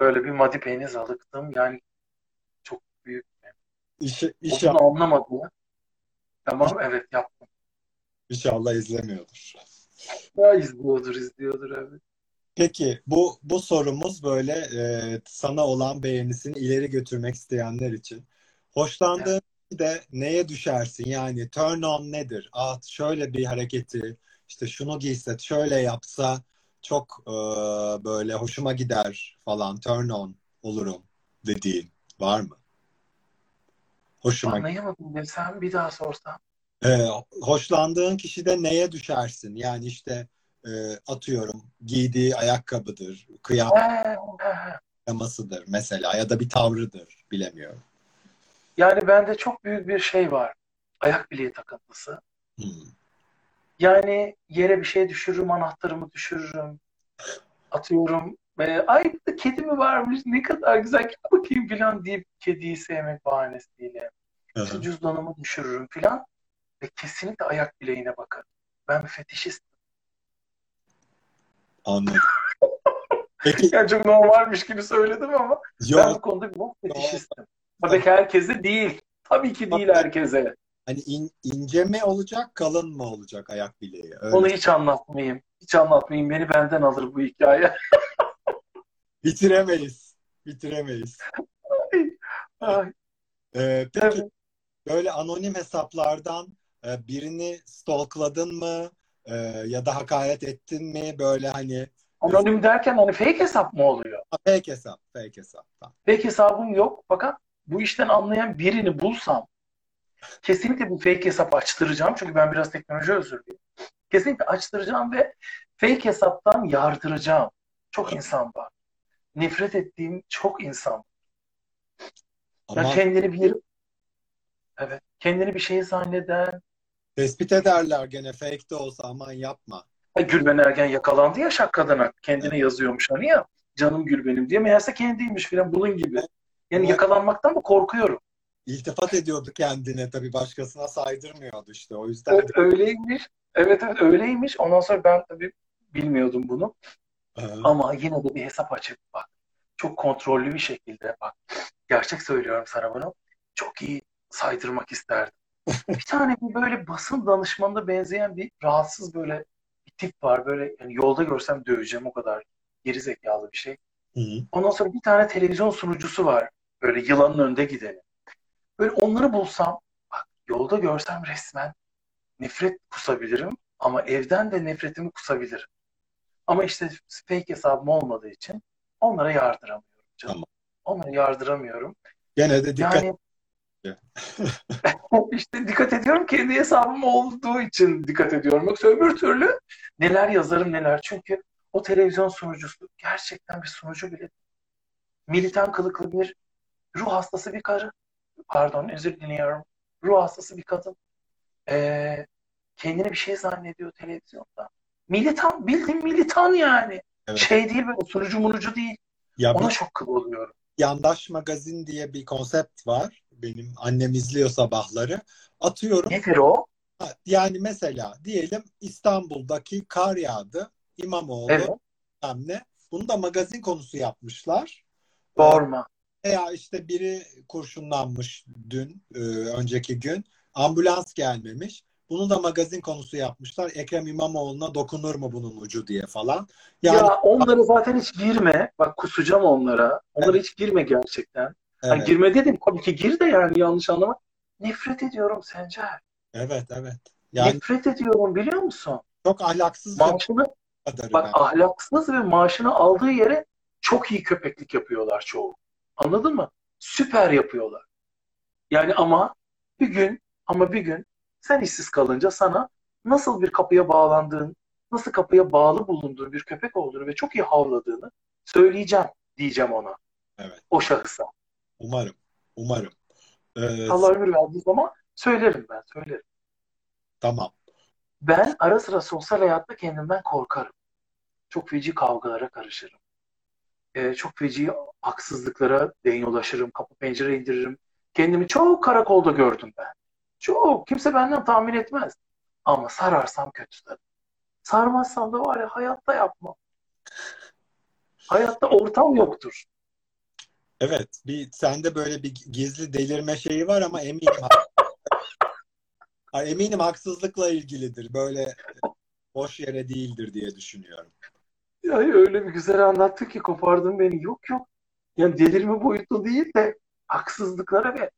S2: böyle bir Madi Peynir alıktım. Yani çok büyük.
S1: iş, inşallah,
S2: bunu anlamadı. Tamam evet yaptım.
S1: inşallah izlemiyordur.
S2: Ya izliyordur izliyordur evet.
S1: Peki bu bu sorumuz böyle e, sana olan beğenisini ileri götürmek isteyenler için. Hoşlandığın de neye düşersin? Yani turn on nedir? Ah şöyle bir hareketi işte şunu giyse şöyle yapsa çok e, böyle hoşuma gider falan turn on olurum dediğin var mı? Hoşuma
S2: Anlayamadım desem bir daha sorsam.
S1: e, hoşlandığın kişide neye düşersin? Yani işte e, atıyorum giydiği ayakkabıdır, kıyamasıdır mesela ya da bir tavrıdır bilemiyorum.
S2: Yani bende çok büyük bir şey var. Ayak bileği takıntısı.
S1: Hmm.
S2: Yani yere bir şey düşürürüm, anahtarımı düşürürüm. Atıyorum. E, ay kedi mi varmış ne kadar güzel bakayım falan deyip kediyi sevmek bahanesiyle. İşte cüzdanımı düşürürüm falan. Ve kesinlikle ayak bileğine bakarım. Ben bir fetişistim.
S1: anladım. [LAUGHS] Peki
S2: Yani çok normalmiş gibi söyledim ama ben bu
S1: yok
S2: konuda bir fetişistim. Tabii ki herkese değil. Tabii ki değil herkese.
S1: hani in- ince mi olacak kalın mı olacak ayak bileği? Öyle.
S2: Onu hiç anlatmayayım. Hiç anlatmayayım. Beni benden alır bu hikaye. [LAUGHS]
S1: Bitiremeyiz. Bitiremeyiz.
S2: Ay,
S1: Ee, peki
S2: evet.
S1: böyle anonim hesaplardan e, birini stalkladın mı? E, ya da hakaret ettin mi? Böyle hani
S2: Anonim derken hani fake hesap mı oluyor?
S1: fake hesap, fake hesap.
S2: Fake hesabım yok. Fakat bu işten anlayan birini bulsam kesinlikle bu fake hesap açtıracağım. Çünkü ben biraz teknoloji özürlüyüm. Kesinlikle açtıracağım ve fake hesaptan yardıracağım. Çok insan var. Nefret ettiğim çok insan var. Ya
S1: Ama
S2: kendini bir evet, kendini bir şey zanneden.
S1: tespit ederler gene fake de olsa aman yapma.
S2: Ay, Gülben Ergen yakalandı ya şak kadına. Kendine yazıyormuş hani ya. canım gül benim diye. Meğerse kendiymiş filan bunun gibi. Yani
S1: Vay.
S2: yakalanmaktan da korkuyorum.
S1: İltifat ediyordu kendine tabii başkasına saydırmıyordu işte. O yüzden de-
S2: Evet, öyleymiş. Evet evet öyleymiş. Ondan sonra ben tabii bilmiyordum bunu.
S1: Aha.
S2: Ama yine de bir hesap açıp bak. Çok kontrollü bir şekilde bak. Gerçek söylüyorum sana bunu. Çok iyi saydırmak isterdim. [LAUGHS] Bir tane bir böyle basın danışmanına benzeyen bir rahatsız böyle bir tip var. Böyle yani yolda görsem döveceğim o kadar geri zekalı bir şey.
S1: Hı hı.
S2: Ondan sonra bir tane televizyon sunucusu var. Böyle yılanın önde gideni. Böyle onları bulsam bak yolda görsem resmen nefret kusabilirim ama evden de nefretimi kusabilirim. Ama işte fake hesabım olmadığı için onlara yardıramıyorum canım.
S1: Tamam.
S2: Onlara yardıramıyorum.
S1: Gene de dikkat
S2: Yani [LAUGHS] işte dikkat ediyorum kendi hesabım olduğu için dikkat ediyorum. Yoksa öbür türlü neler yazarım neler. Çünkü o televizyon sunucusu gerçekten bir sunucu bile. Militan kılıklı bir ruh hastası bir karı. Pardon özür diliyorum. Ruh hastası bir kadın. Ee, kendini bir şey zannediyor televizyonda. Militan, bildiğin militan yani.
S1: Evet.
S2: Şey değil böyle sunucu munucu değil.
S1: Ya
S2: Ona
S1: bir
S2: çok kıl oluyorum.
S1: yandaş magazin diye bir konsept var. Benim annem izliyor sabahları. Atıyorum.
S2: Nedir o?
S1: Yani mesela diyelim İstanbul'daki kar yağdı. İmamoğlu
S2: Evet.
S1: ne. Bunu da magazin konusu yapmışlar.
S2: Sorma.
S1: Veya işte biri kurşunlanmış dün, e, önceki gün. Ambulans gelmemiş. Bunu da magazin konusu yapmışlar. Ekrem İmamoğlu'na dokunur mu bunun ucu diye falan. Yani
S2: Ya onlara zaten hiç girme. Bak kusacağım onlara. Onlara
S1: Evet.
S2: hiç girme gerçekten. Hani
S1: evet,
S2: girme dedim. Tabii ki gir de yani yanlış anlama. Nefret ediyorum Sencer.
S1: evet, evet. Yani
S2: Nefret ediyorum biliyor musun?
S1: çok ahlaksızca
S2: Maaşını bak
S1: ben.
S2: ahlaksız ve maaşını aldığı yere çok iyi köpeklik yapıyorlar çoğu. Anladın mı? Süper yapıyorlar. Yani ama bir gün ama bir gün sen işsiz kalınca sana nasıl bir kapıya bağlandığın, nasıl kapıya bağlı bulunduğun bir köpek olduğunu ve çok iyi havladığını söyleyeceğim diyeceğim ona.
S1: Evet,
S2: O şahısa.
S1: umarım, umarım. Ee,
S2: Allah ömür verdiği zaman söylerim ben, söylerim.
S1: tamam.
S2: Ben ara sıra sosyal hayatta kendimden korkarım. Çok feci kavgalara karışırım. Ee, çok feci haksızlıklara denyolaşırım, kapı pencere indiririm. Kendimi çok karakolda gördüm ben. Çok. Kimse benden tahmin etmez. Ama sararsam kötü tabii. Sarmazsam da var ya hayatta yapmam. Hayatta ortam yoktur.
S1: Evet, bir sende böyle bir gizli delirme şeyi var ama eminim [LAUGHS] eminim haksızlıkla ilgilidir. Böyle e, boş yere değildir diye düşünüyorum.
S2: Ya öyle bir güzel anlattı ki kopardın beni. Yok yok. Yani delirme boyutlu değil de haksızlıklara ve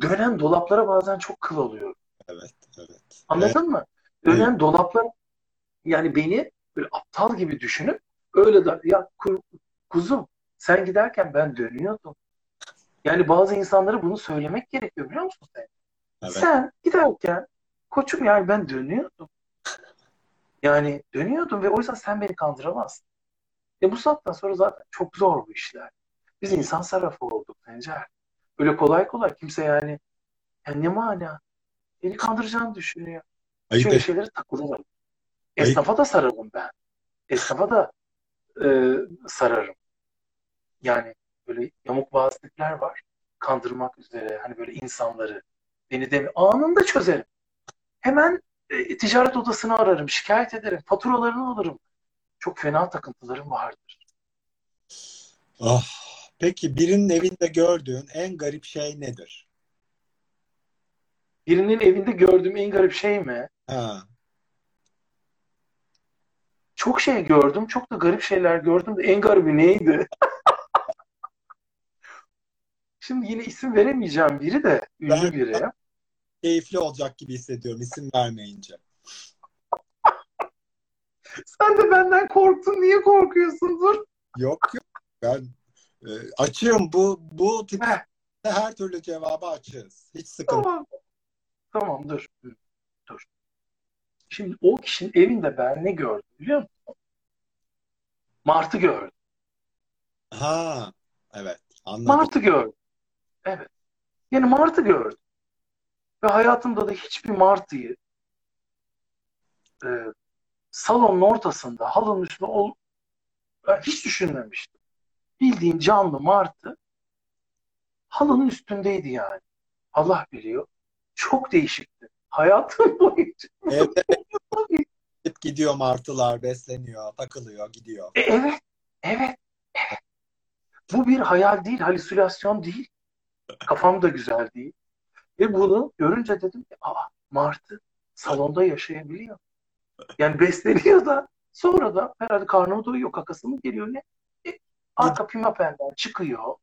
S2: dönen dolaplara bazen çok kıl oluyor.
S1: Evet, evet.
S2: Anladın mı? Dönen dolaplar yani beni böyle aptal gibi düşünüp öyle de ya ku- kuzum sen giderken ben dönüyordum. Yani bazı insanlara bunu söylemek gerekiyor biliyor musun sen?
S1: Evet,
S2: Sen giderken koçum yani ben dönüyordum. Yani dönüyordum ve o yüzden sen beni kandıramazsın. E bu saatten sonra zaten çok zor bu işler. Biz insan sarrafı olduk Sencer. Öyle kolay kolay kimse yani, yani ne mana? Beni kandıracağını düşünüyor.
S1: ayıp
S2: Şöyle şeylere takılırım. Esnafa da sararım ben. Esnafa da e, sararım. Yani böyle yamuk bazı tipler var. Kandırmak üzere hani böyle insanları beni de anında çözerim. Hemen e, ticaret odasını ararım, şikayet ederim, faturalarını alırım. Çok fena takıntılarım vardır.
S1: Ah, peki birinin evinde gördüğün en garip şey nedir?
S2: Birinin evinde gördüğüm en garip şey mi?
S1: Ha,
S2: Çok şey gördüm, çok da garip şeyler gördüm de en garibi neydi? [LAUGHS] Şimdi yine isim veremeyeceğim biri de, ünlü
S1: Ben-
S2: biri. [LAUGHS]
S1: keyifli olacak gibi hissediyorum isim vermeyince. [LAUGHS]
S2: Sen de benden korktun, niye korkuyorsun? Dur.
S1: Yok yok. Ben e, açığım. Bu bu tip
S2: Heh.
S1: her türlü cevabı açığız. Hiç sıkıntı.
S2: Tamam. Tamam dur. Dur. Şimdi o kişinin evinde ben ne gördüm biliyor musun? Martı gördüm.
S1: Ha, evet. Anladım.
S2: Martı gördüm. Evet. Yani martı gördüm. Ve hayatımda da hiçbir martıyı e, salonun ortasında halının üstünde ol, ben hiç düşünmemiştim. Bildiğin canlı martı halının üstündeydi yani. Allah biliyor. Çok değişikti. Hayatım [LAUGHS] boyunca. [LAUGHS]
S1: Gidip gidiyor martılar, besleniyor, takılıyor, gidiyor.
S2: E, evet, evet, evet. Bu bir hayal değil, halüsinasyon değil. Kafam da güzel değil. Ve bunu görünce dedim ki, aa martı salonda yaşayabiliyor. Yani besleniyor da sonra da herhalde karnı doyuyor, kakası mı geliyor ne? Arka pimapenden çıkıyor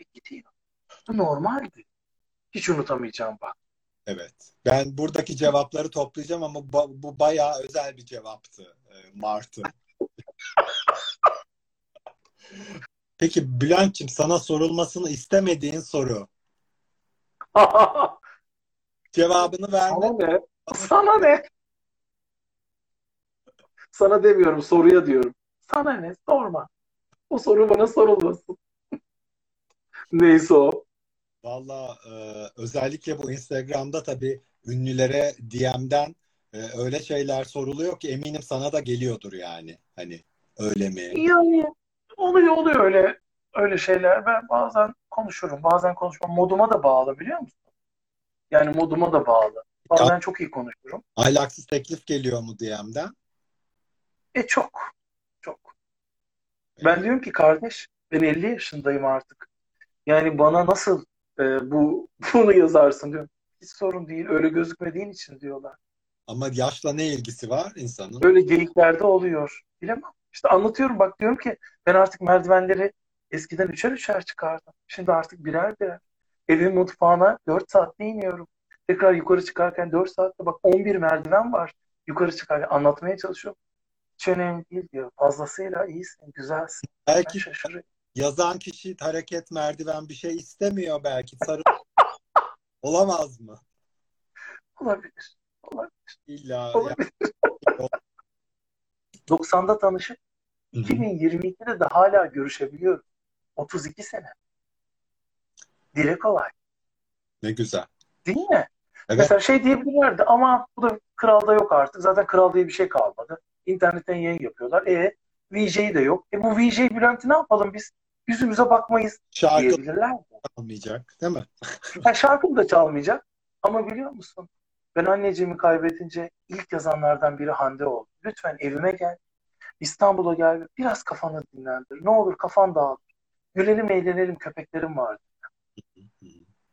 S2: ve gidiyor. Bu normaldi. Hiç unutamayacağım bak.
S1: Evet. Ben buradaki cevapları toplayacağım ama bu, bu bayağı özel bir cevaptı. e, Martı. [LAUGHS] Peki Bülent'ciğim sana sorulmasını istemediğin soru. [LAUGHS] Cevabını verme.
S2: Sana ne? Sana ne? Sana demiyorum, soruya diyorum. Sana ne? Sorma. O soru bana sorulmasın. [LAUGHS] Neyse o.
S1: Valla e, özellikle bu Instagram'da tabii ünlülere DM'den e, öyle şeyler soruluyor ki eminim sana da geliyordur yani. Hani öyle mi?
S2: Yani oluyor oluyor öyle öyle şeyler. Ben bazen konuşurum, bazen konuşmam. Moduma da bağlı biliyor musun? Yani moduma da bağlı. Bazen çok iyi konuşurum.
S1: Ahlaksız teklif geliyor mu DM'den?
S2: E. Çok. Ben diyorum ki kardeş ben 50 yaşındayım artık. Yani bana nasıl e, bu [LAUGHS] bunu yazarsın diyorum. Hiç sorun değil. Öyle gözükmediğin için diyorlar.
S1: Ama yaşla ne ilgisi var insanın?
S2: Böyle geyiklerde oluyor. Bilemem. İşte anlatıyorum bak diyorum ki ben artık merdivenleri eskiden üçer üçer çıkardım. Şimdi artık birer birer. Evin mutfağına 4 saatte iniyorum. Tekrar yukarı çıkarken 4 saatte bak 11 merdiven var. Yukarı çıkarken anlatmaya çalışıyorum. Hiç önemli değil diyor. Fazlasıyla iyisin, güzelsin.
S1: Belki yazan kişi hareket merdiven bir şey istemiyor belki. Sarı [LAUGHS] olamaz mı?
S2: Olabilir. Olabilir.
S1: İlla.
S2: Olabilir. 90'da tanışıp 2022'de de hala görüşebiliyoruz. 32 sene. Dile kolay.
S1: Ne güzel.
S2: Değil mi?
S1: Evet.
S2: Mesela şey diyebilirlerdi ama bu da Kral'da yok artık. Zaten Kral diye bir şey kalmadı. İnternetten yayın yapıyorlar. E VJ'yi de yok. E bu VJ Bülent'i ne yapalım biz? Yüzümüze bakmayız
S1: Şarkı
S2: diyebilirler.
S1: kalmayacak, değil mi? [LAUGHS]
S2: Yani şarkım da çalmayacak. Ama biliyor musun? Ben anneciğimi kaybedince ilk yazanlardan biri Hande oldu. Lütfen evime gel. İstanbul'a gel. Biraz kafanı dinlendir. Ne olur kafan dağılır. Gülelim eğlenelim köpeklerim vardı.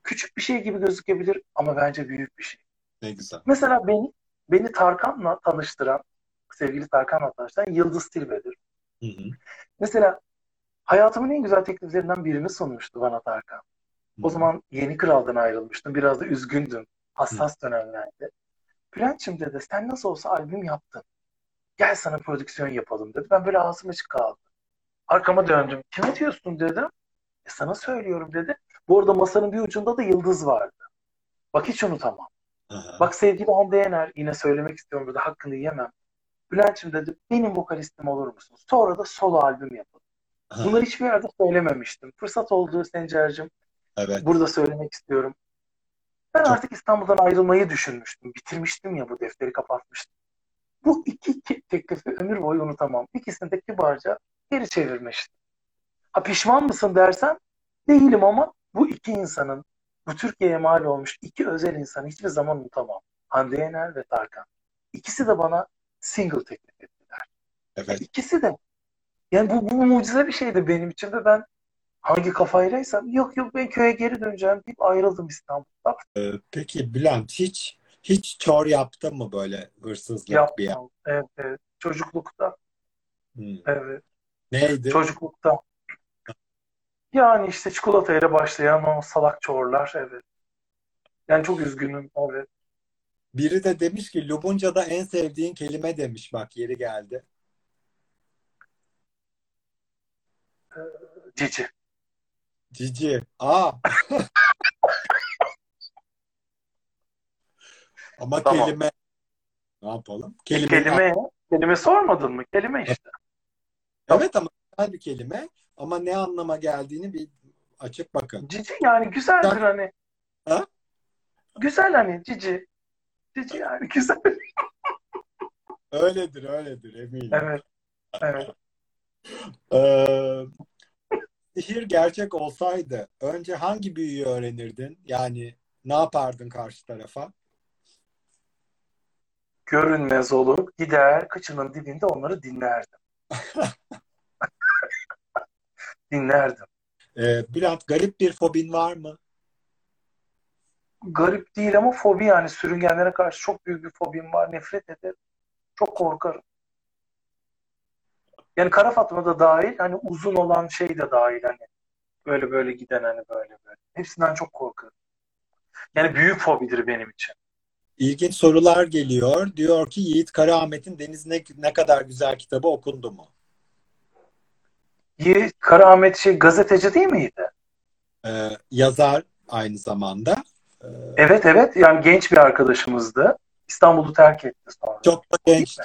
S2: Küçük bir şey gibi gözükebilir ama bence büyük bir şey.
S1: Ne güzel.
S2: Mesela beni beni Tarkan'la tanıştıran, sevgili Tarkan'la tanıştıran Yıldız Tilbe'dir.
S1: Hı hı.
S2: Mesela hayatımın en güzel tekliflerinden birini sunmuştu bana Tarkan. O zaman Yeni Kral'dan ayrılmıştım. Biraz da üzgündüm. Hassas dönemlerde. Bülent'ciğim dedi sen nasıl olsa albüm yaptın. Gel sana prodüksiyon yapalım dedi. Ben böyle ağzım açık kaldım. Arkama döndüm. Kime diyorsun dedim. E sana söylüyorum dedi. Bu arada masanın bir ucunda da Yıldız vardı. Bak hiç unutamam.
S1: Aha.
S2: Bak sevgili Hande Yener yine söylemek istiyorum burada hakkını yemem. Bülent'ciğim dedi benim vokalistim olur musun? Sonra da solo albüm yapalım. Bunları hiçbir yerde söylememiştim. Fırsat oldu Sencer'cim.
S1: Evet.
S2: Burada söylemek istiyorum. Ben
S1: Çok-
S2: artık İstanbul'dan ayrılmayı düşünmüştüm. Bitirmiştim ya bu defteri kapatmıştım. Bu iki ki- teklifi ömür boyu unutamam. İkisini de kibarca geri çevirmiştim. Ha pişman mısın dersen değilim ama bu iki insanın bu Türkiye'ye mal olmuş iki özel insanı hiçbir zaman unutamam. Hande Yener ve Tarkan. İkisi de bana single teklif ettiler.
S1: Evet.
S2: İkisi de. Yani bu, bu mucize bir şeydi benim için ve ben hangi kafaylaysam yok yok ben köye geri döneceğim deyip ayrıldım İstanbul'dan.
S1: Ee, peki Bülent hiç hiç çor yaptın mı böyle hırsızlık bir yer?
S2: Evet, evet. Çocuklukta.
S1: Hmm.
S2: Evet.
S1: Neydi?
S2: Çocuklukta. Yani işte çikolatayla başlayan o salak çorlar. Evet. Yani çok üzgünüm. Evet.
S1: Biri de demiş ki Lubunca'da en sevdiğin kelime demiş. Bak yeri geldi.
S2: Cici.
S1: Cici. Aa. [LAUGHS] Ama
S2: Tamam.
S1: kelime ne yapalım? Kelime.
S2: Kelime. Kelime sormadın mı? Kelime işte.
S1: Evet ama güzel bir kelime. Ama ne anlama geldiğini bir açık bakın.
S2: Cici yani güzeldir hani.
S1: Ha?
S2: Güzel hani cici. Cici yani güzel. [LAUGHS]
S1: Öyledir, öyledir eminim.
S2: Evet. Evet.
S1: Ee, sihir gerçek olsaydı önce hangi büyüyü öğrenirdin? Yani ne yapardın karşı tarafa?
S2: Görünmez olup gider kıçının dibinde onları dinlerdim. [LAUGHS] dinlerdim.
S1: Ee, Bülent garip bir fobin var mı?
S2: Garip değil ama fobi yani sürüngenlere karşı çok büyük bir fobim var. Nefret ederim. Çok korkarım. Yani Kara Fatma da dahil hani uzun olan şey de dahil hani böyle böyle giden hani böyle böyle. Hepsinden çok korkarım. Yani büyük fobidir benim için.
S1: İlginç sorular geliyor. Diyor ki Yiğit Karaahmet'in Deniz ne, ne kadar güzel kitabı okundu mu?
S2: Yiğit Karaahmet şey gazeteci değil miydi?
S1: Ee, yazar aynı zamanda.
S2: Evet evet yani genç bir arkadaşımızdı. İstanbul'u terk etti sonra.
S1: çok da genç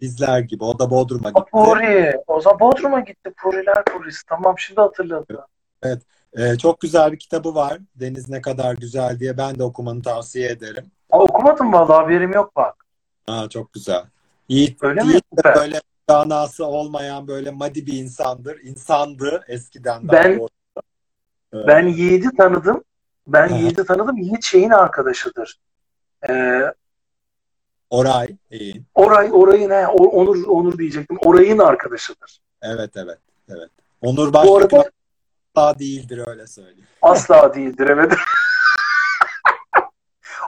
S1: bizler gibi. O da Bodrum'a gitti.
S2: Puri. O zaman Bodrum'a gitti. Puriler Purisi. Tamam şimdi hatırladım.
S1: Ee, çok güzel bir kitabı var. Deniz ne kadar güzel diye ben de okumanı tavsiye ederim.
S2: Aa, okumadım vallahi haberim yok bak.
S1: Aa, çok güzel. Yiğit,
S2: Öyle mi?
S1: Yiğit de
S2: Süper.
S1: böyle danası olmayan böyle madi bir insandır. İnsandı eskiden daha
S2: Ben- Ben Yiğit'i tanıdım. Ben
S1: Aha.
S2: Yiğit'i tanıdım. Yiğit şeyin arkadaşıdır. Ee,
S1: Oray. iyi.
S2: Oray, Oray'ın he, Onur, Onur diyecektim. Oray'ın arkadaşıdır.
S1: Evet evet. evet. Onur
S2: Bu
S1: Başlık
S2: arada
S1: asla değildir öyle söyleyeyim. [LAUGHS]
S2: asla değildir evet. [LAUGHS]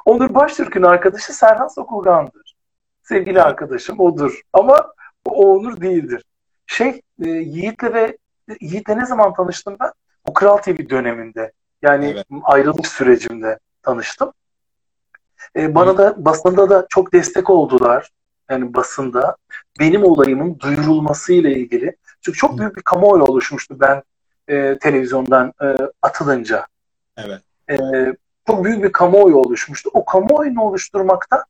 S2: Onur Baştürk'ün arkadaşı Serhan Sokulgan'dır. Sevgili
S1: Evet.
S2: arkadaşım odur. Ama o Onur değildir. Şey, e, Yiğit'le ve Yiğit'le ne zaman tanıştım ben? O Kral TV döneminde. Yani
S1: Evet.
S2: ayrılış sürecimde tanıştım. E, bana da basında da çok destek oldular. Yani basında benim olayımın duyurulmasıyla ilgili. Çünkü çok büyük bir kamuoyu oluşmuştu ben e, televizyondan e, atılınca.
S1: Evet.
S2: E, çok büyük bir kamuoyu oluşmuştu. O kamuoyunu oluşturmakta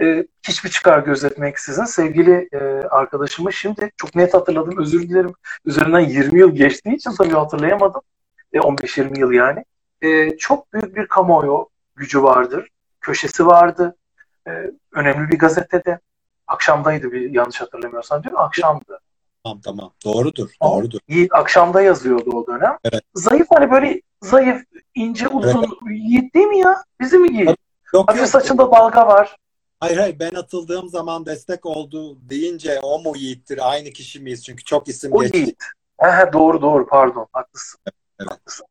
S2: e, hiçbir çıkar gözetmeksizin sevgili e, arkadaşımı şimdi çok net hatırladım. Özür dilerim. Üzerinden 20 yıl geçtiği için tabii hatırlayamadım. E, 15-20 yıl yani. E, çok büyük bir kamuoyu gücü vardır. Köşesi vardı. E, önemli bir gazetede. Akşamdaydı bir yanlış hatırlamıyorsam değil mi? Akşamdı.
S1: Tamam tamam. Doğrudur. Doğrudur.
S2: Yiğit akşamda yazıyordu o dönem.
S1: Evet.
S2: Zayıf hani böyle zayıf, ince, uzun Yiğit değil mi ya? Bizim Yiğit.
S1: Yok
S2: Hafif
S1: yok.
S2: saçında dalga var.
S1: Hayır hayır ben atıldığım zaman destek oldu deyince o mu Yiğit'tir? Aynı kişi miyiz? Çünkü çok isim
S2: O
S1: geçti.
S2: Yiğit. He, doğru doğru pardon haklısın.
S1: Evet.
S2: Haklısın.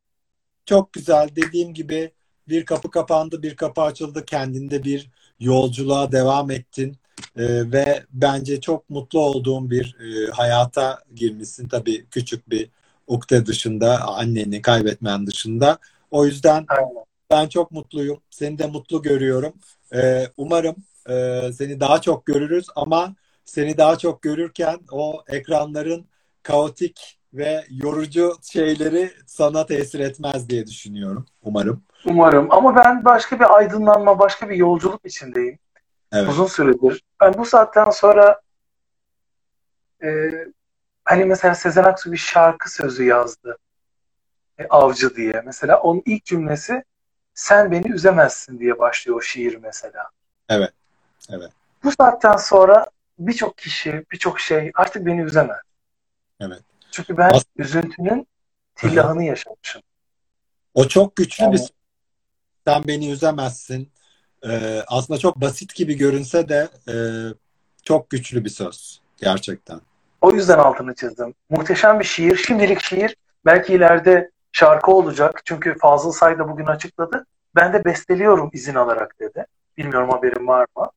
S1: Çok güzel. Dediğim gibi bir kapı kapandı, bir kapı açıldı. Kendinde bir yolculuğa devam ettin. Ee, ve bence çok mutlu olduğum bir e, hayata girmişsin. Tabii küçük bir ukde dışında, anneni kaybetmen dışında. O yüzden
S2: Aynen.
S1: ben çok mutluyum. Seni de mutlu görüyorum. Ee, umarım e, seni daha çok görürüz ama seni daha çok görürken o ekranların kaotik ve yorucu şeyleri sana tesir etmez diye düşünüyorum. Umarım.
S2: Umarım. Ama ben başka bir aydınlanma, başka bir yolculuk içindeyim.
S1: Evet.
S2: Uzun süredir. Ben bu saatten sonra e, hani mesela Sezen Aksu bir şarkı sözü yazdı. E, Avcı diye. Mesela onun ilk cümlesi sen beni üzemezsin diye başlıyor o şiir mesela.
S1: Evet. Evet.
S2: Bu saatten sonra birçok kişi, birçok şey artık beni üzemez.
S1: Evet.
S2: Çünkü ben
S1: As-
S2: üzüntünün tillahını yaşamışım.
S1: O çok güçlü
S2: Yani-
S1: bir sen beni üzemezsin. Ee, aslında çok basit gibi görünse de e, çok güçlü bir söz. Gerçekten.
S2: O yüzden altını çizdim. Muhteşem bir şiir. Şimdilik şiir. Belki ileride şarkı olacak. Çünkü Fazıl Say da bugün açıkladı. Ben de besteliyorum izin alarak dedi. Bilmiyorum haberin var mı?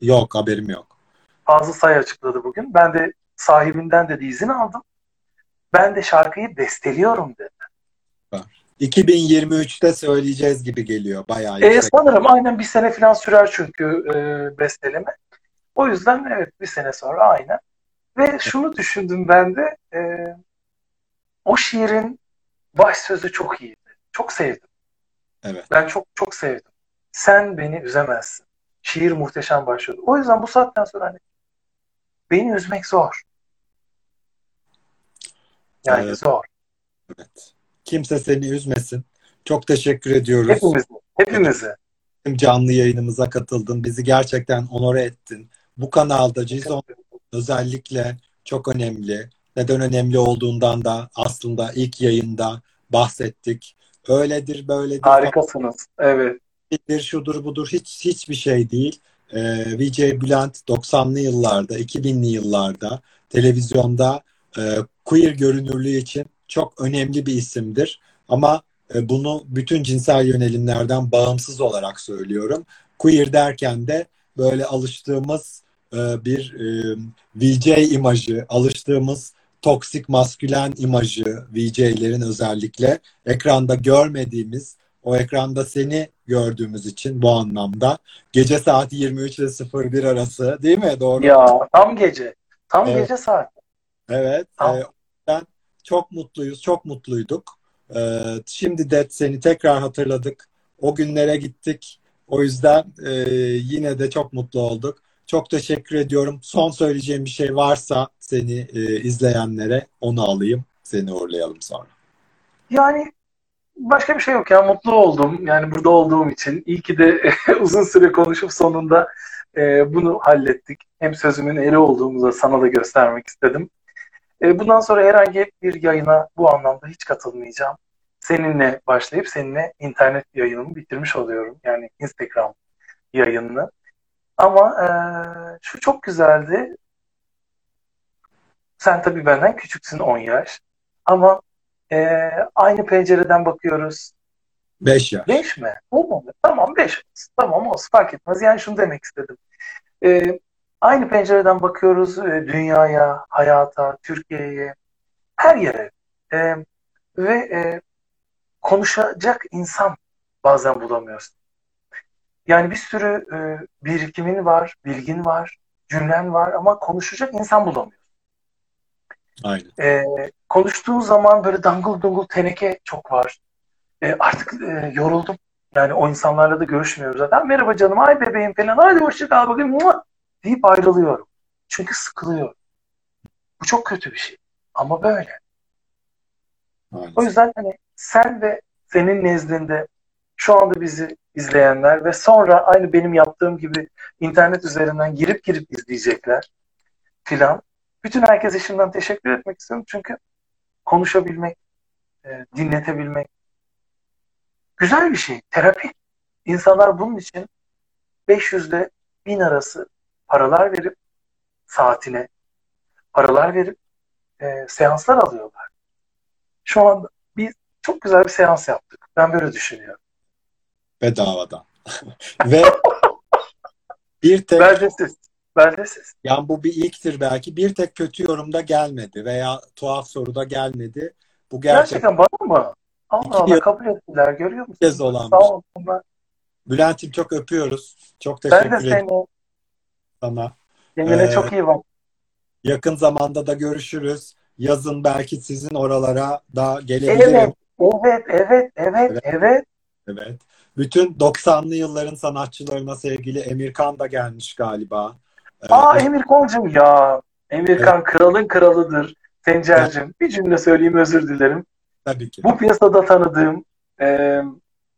S1: Yok haberim yok.
S2: Fazıl Say açıkladı bugün. Ben de sahibinden dedi izin aldım. Ben de şarkıyı besteliyorum dedi.
S1: 2023'te söyleyeceğiz gibi geliyor. Bayağı
S2: E, sanırım aynen bir sene falan sürer çünkü e, besteleme. O yüzden evet bir sene sonra aynen. Ve şunu düşündüm ben de e, o şiirin baş sözü çok iyiydi. Çok sevdim.
S1: Evet.
S2: Ben çok çok sevdim. Sen beni üzemezsin. Şiir muhteşem başladı. O yüzden bu saatten sonra hani beni üzmek zor. Yani
S1: Evet.
S2: zor.
S1: Evet. Kimse seni üzmesin. Çok teşekkür ediyoruz.
S2: Hepimizi. Hepimizi.
S1: Canlı yayınımıza katıldın. Bizi gerçekten onore ettin. Bu kanalda Cizon özellikle çok önemli. neden önemli olduğundan da aslında ilk yayında bahsettik. Öyledir, böyledir.
S2: Harikasınız. Evet.
S1: Bir şudur budur hiç hiçbir şey değil. Ee, VJ Bülent 90'lı yıllarda, 2000'li yıllarda televizyonda e, queer görünürlüğü için çok önemli bir isimdir. Ama e, bunu bütün cinsel yönelimlerden bağımsız olarak söylüyorum. Queer derken de böyle alıştığımız e, bir e, VJ imajı, alıştığımız toksik maskülen imajı VJ'lerin özellikle ekranda görmediğimiz o ekranda seni gördüğümüz için bu anlamda gece saat 23 ile 01 arası değil mi? Doğru.
S2: Ya tam gece. Tam
S1: Evet.
S2: gece saat.
S1: Evet.
S2: Tamam.
S1: e, çok mutluyuz, çok mutluyduk. E, şimdi de seni tekrar hatırladık. O günlere gittik. O yüzden e, yine de çok mutlu olduk. Çok teşekkür ediyorum. Son söyleyeceğim bir şey varsa seni e, izleyenlere onu alayım. Seni uğurlayalım sonra.
S2: Yani başka bir şey yok ya. Mutlu oldum. Yani burada olduğum için. İyi ki de [LAUGHS] uzun süre konuşup sonunda e, bunu hallettik. Hem sözümün eri olduğumuzu sana da göstermek istedim. E, bundan sonra herhangi bir yayına bu anlamda hiç katılmayacağım. Seninle başlayıp seninle internet yayınımı bitirmiş oluyorum. Yani Instagram yayınını. Ama e, şu çok güzeldi. Sen tabii benden küçüksün 10 yaş. Ama e, aynı pencereden bakıyoruz.
S1: 5 yaş.
S2: 5 mi? Olmadı. Tamam 5 olsun. Tamam olsun fark etmez. Yani şunu demek istedim. E, aynı pencereden bakıyoruz e, dünyaya, hayata, Türkiye'ye, her yere. E, ve e, konuşacak insan bazen bulamıyorsun. Yani bir sürü e, birikimin var, bilgin var, cümlen var ama konuşacak insan bulamıyorsun.
S1: Aynen.
S2: E, konuştuğun zaman böyle dangıl dungul teneke çok var. E, artık e, yoruldum. Yani o insanlarla da görüşmüyoruz zaten. Merhaba canım, ay bebeğim falan, hadi hoşça kal bakayım mua! Deyip ayrılıyorum. Çünkü sıkılıyorum. Bu çok kötü bir şey. Ama böyle.
S1: Aynen.
S2: O yüzden hani sen ve senin nezdinde şu anda bizi izleyenler ve sonra aynı benim yaptığım gibi internet üzerinden girip girip izleyecekler filan. Bütün herkese şimdiden teşekkür etmek istiyorum. Çünkü konuşabilmek, e, dinletebilmek güzel bir şey. Terapi. İnsanlar bunun için 500 ile 1000 arası paralar verip saatine paralar verip e, seanslar alıyorlar. Şu anda biz çok güzel bir seans yaptık. Ben böyle düşünüyorum.
S1: Bedavadan. [LAUGHS] Ve bir tek
S2: Beldesiz. Beldesiz.
S1: Yani bu bir ilktir belki. Bir tek kötü yorumda gelmedi veya tuhaf soruda gelmedi. Bu gerçekten
S2: Gerçekten bana mı? Allah Allah kabul ettiler. Görüyor musun?
S1: kez olan
S2: Sağ
S1: şey.
S2: olsunlar.
S1: Bülent'im çok öpüyoruz. Çok
S2: Ben
S1: teşekkür
S2: de
S1: ederim
S2: seni.
S1: Sana.
S2: Kendine
S1: Ee,
S2: çok iyi bak.
S1: Yakın zamanda da görüşürüz. Yazın belki sizin oralara da gelebilirim.
S2: Evet, evet, evet, evet,
S1: Evet.
S2: evet.
S1: Evet. Bütün 90'lı yılların sanatçılarına sevgili Emirkan da gelmiş galiba. Ee,
S2: Aa Emirkancığım ya. Emirkan kralın kralıdır. Sencer'cim bir cümle söyleyeyim özür dilerim.
S1: tabii ki.
S2: Bu piyasada tanıdığım, e,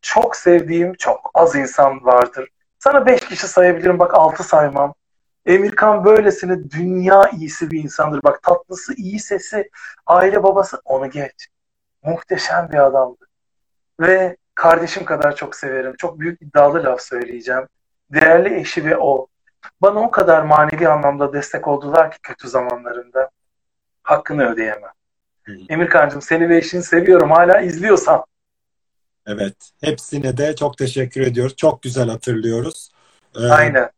S2: çok sevdiğim çok az insan vardır. Sana beş kişi sayabilirim bak altı saymam. Emirkan böylesine dünya iyisi bir insandır. Bak tatlısı, iyi sesi, aile babası onu geç. Muhteşem bir adamdı. Ve kardeşim kadar çok severim. Çok büyük iddialı laf söyleyeceğim. Değerli eşi ve o. Bana o kadar manevi anlamda destek oldular ki kötü zamanlarında. Hakkını ödeyemem. Emirkancığım seni ve eşini seviyorum. Hala izliyorsan.
S1: Evet. Hepsine de çok teşekkür ediyoruz. Çok güzel hatırlıyoruz. Ee,
S2: Aynen.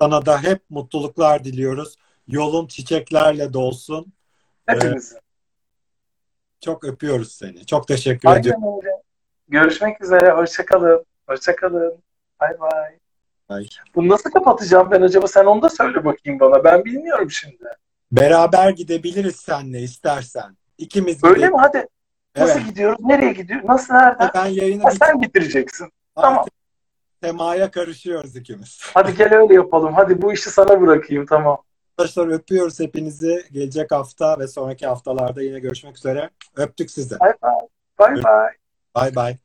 S1: Sana da hep mutluluklar diliyoruz. Yolun çiçeklerle dolsun.
S2: Hepimizin.
S1: Çok öpüyoruz seni. Çok teşekkür ediyorum.
S2: Aynen öyle. Görüşmek üzere. Hoşçakalın. Hoşçakalın. Bay bay.
S1: Bay.
S2: Bunu nasıl kapatacağım ben acaba? Sen onu da söyle bakayım bana. Ben bilmiyorum şimdi.
S1: Beraber gidebiliriz seninle istersen. İkimiz
S2: Öyle
S1: gidelim.
S2: mi? Hadi. Nasıl
S1: Evet.
S2: gidiyoruz? Nereye gidiyoruz? Nasıl? Nereden?
S1: Ben yayını
S2: Ha, sen bitireceksin. Tamam.
S1: Artık Semaya karışıyoruz ikimiz. [LAUGHS]
S2: Hadi gel öyle yapalım. Hadi bu işi sana bırakayım. Tamam.
S1: Arkadaşlar öpüyoruz hepinizi. Gelecek hafta ve sonraki haftalarda yine görüşmek üzere. Öptük sizi.
S2: Bay bay. Bay bay.
S1: Bay bay.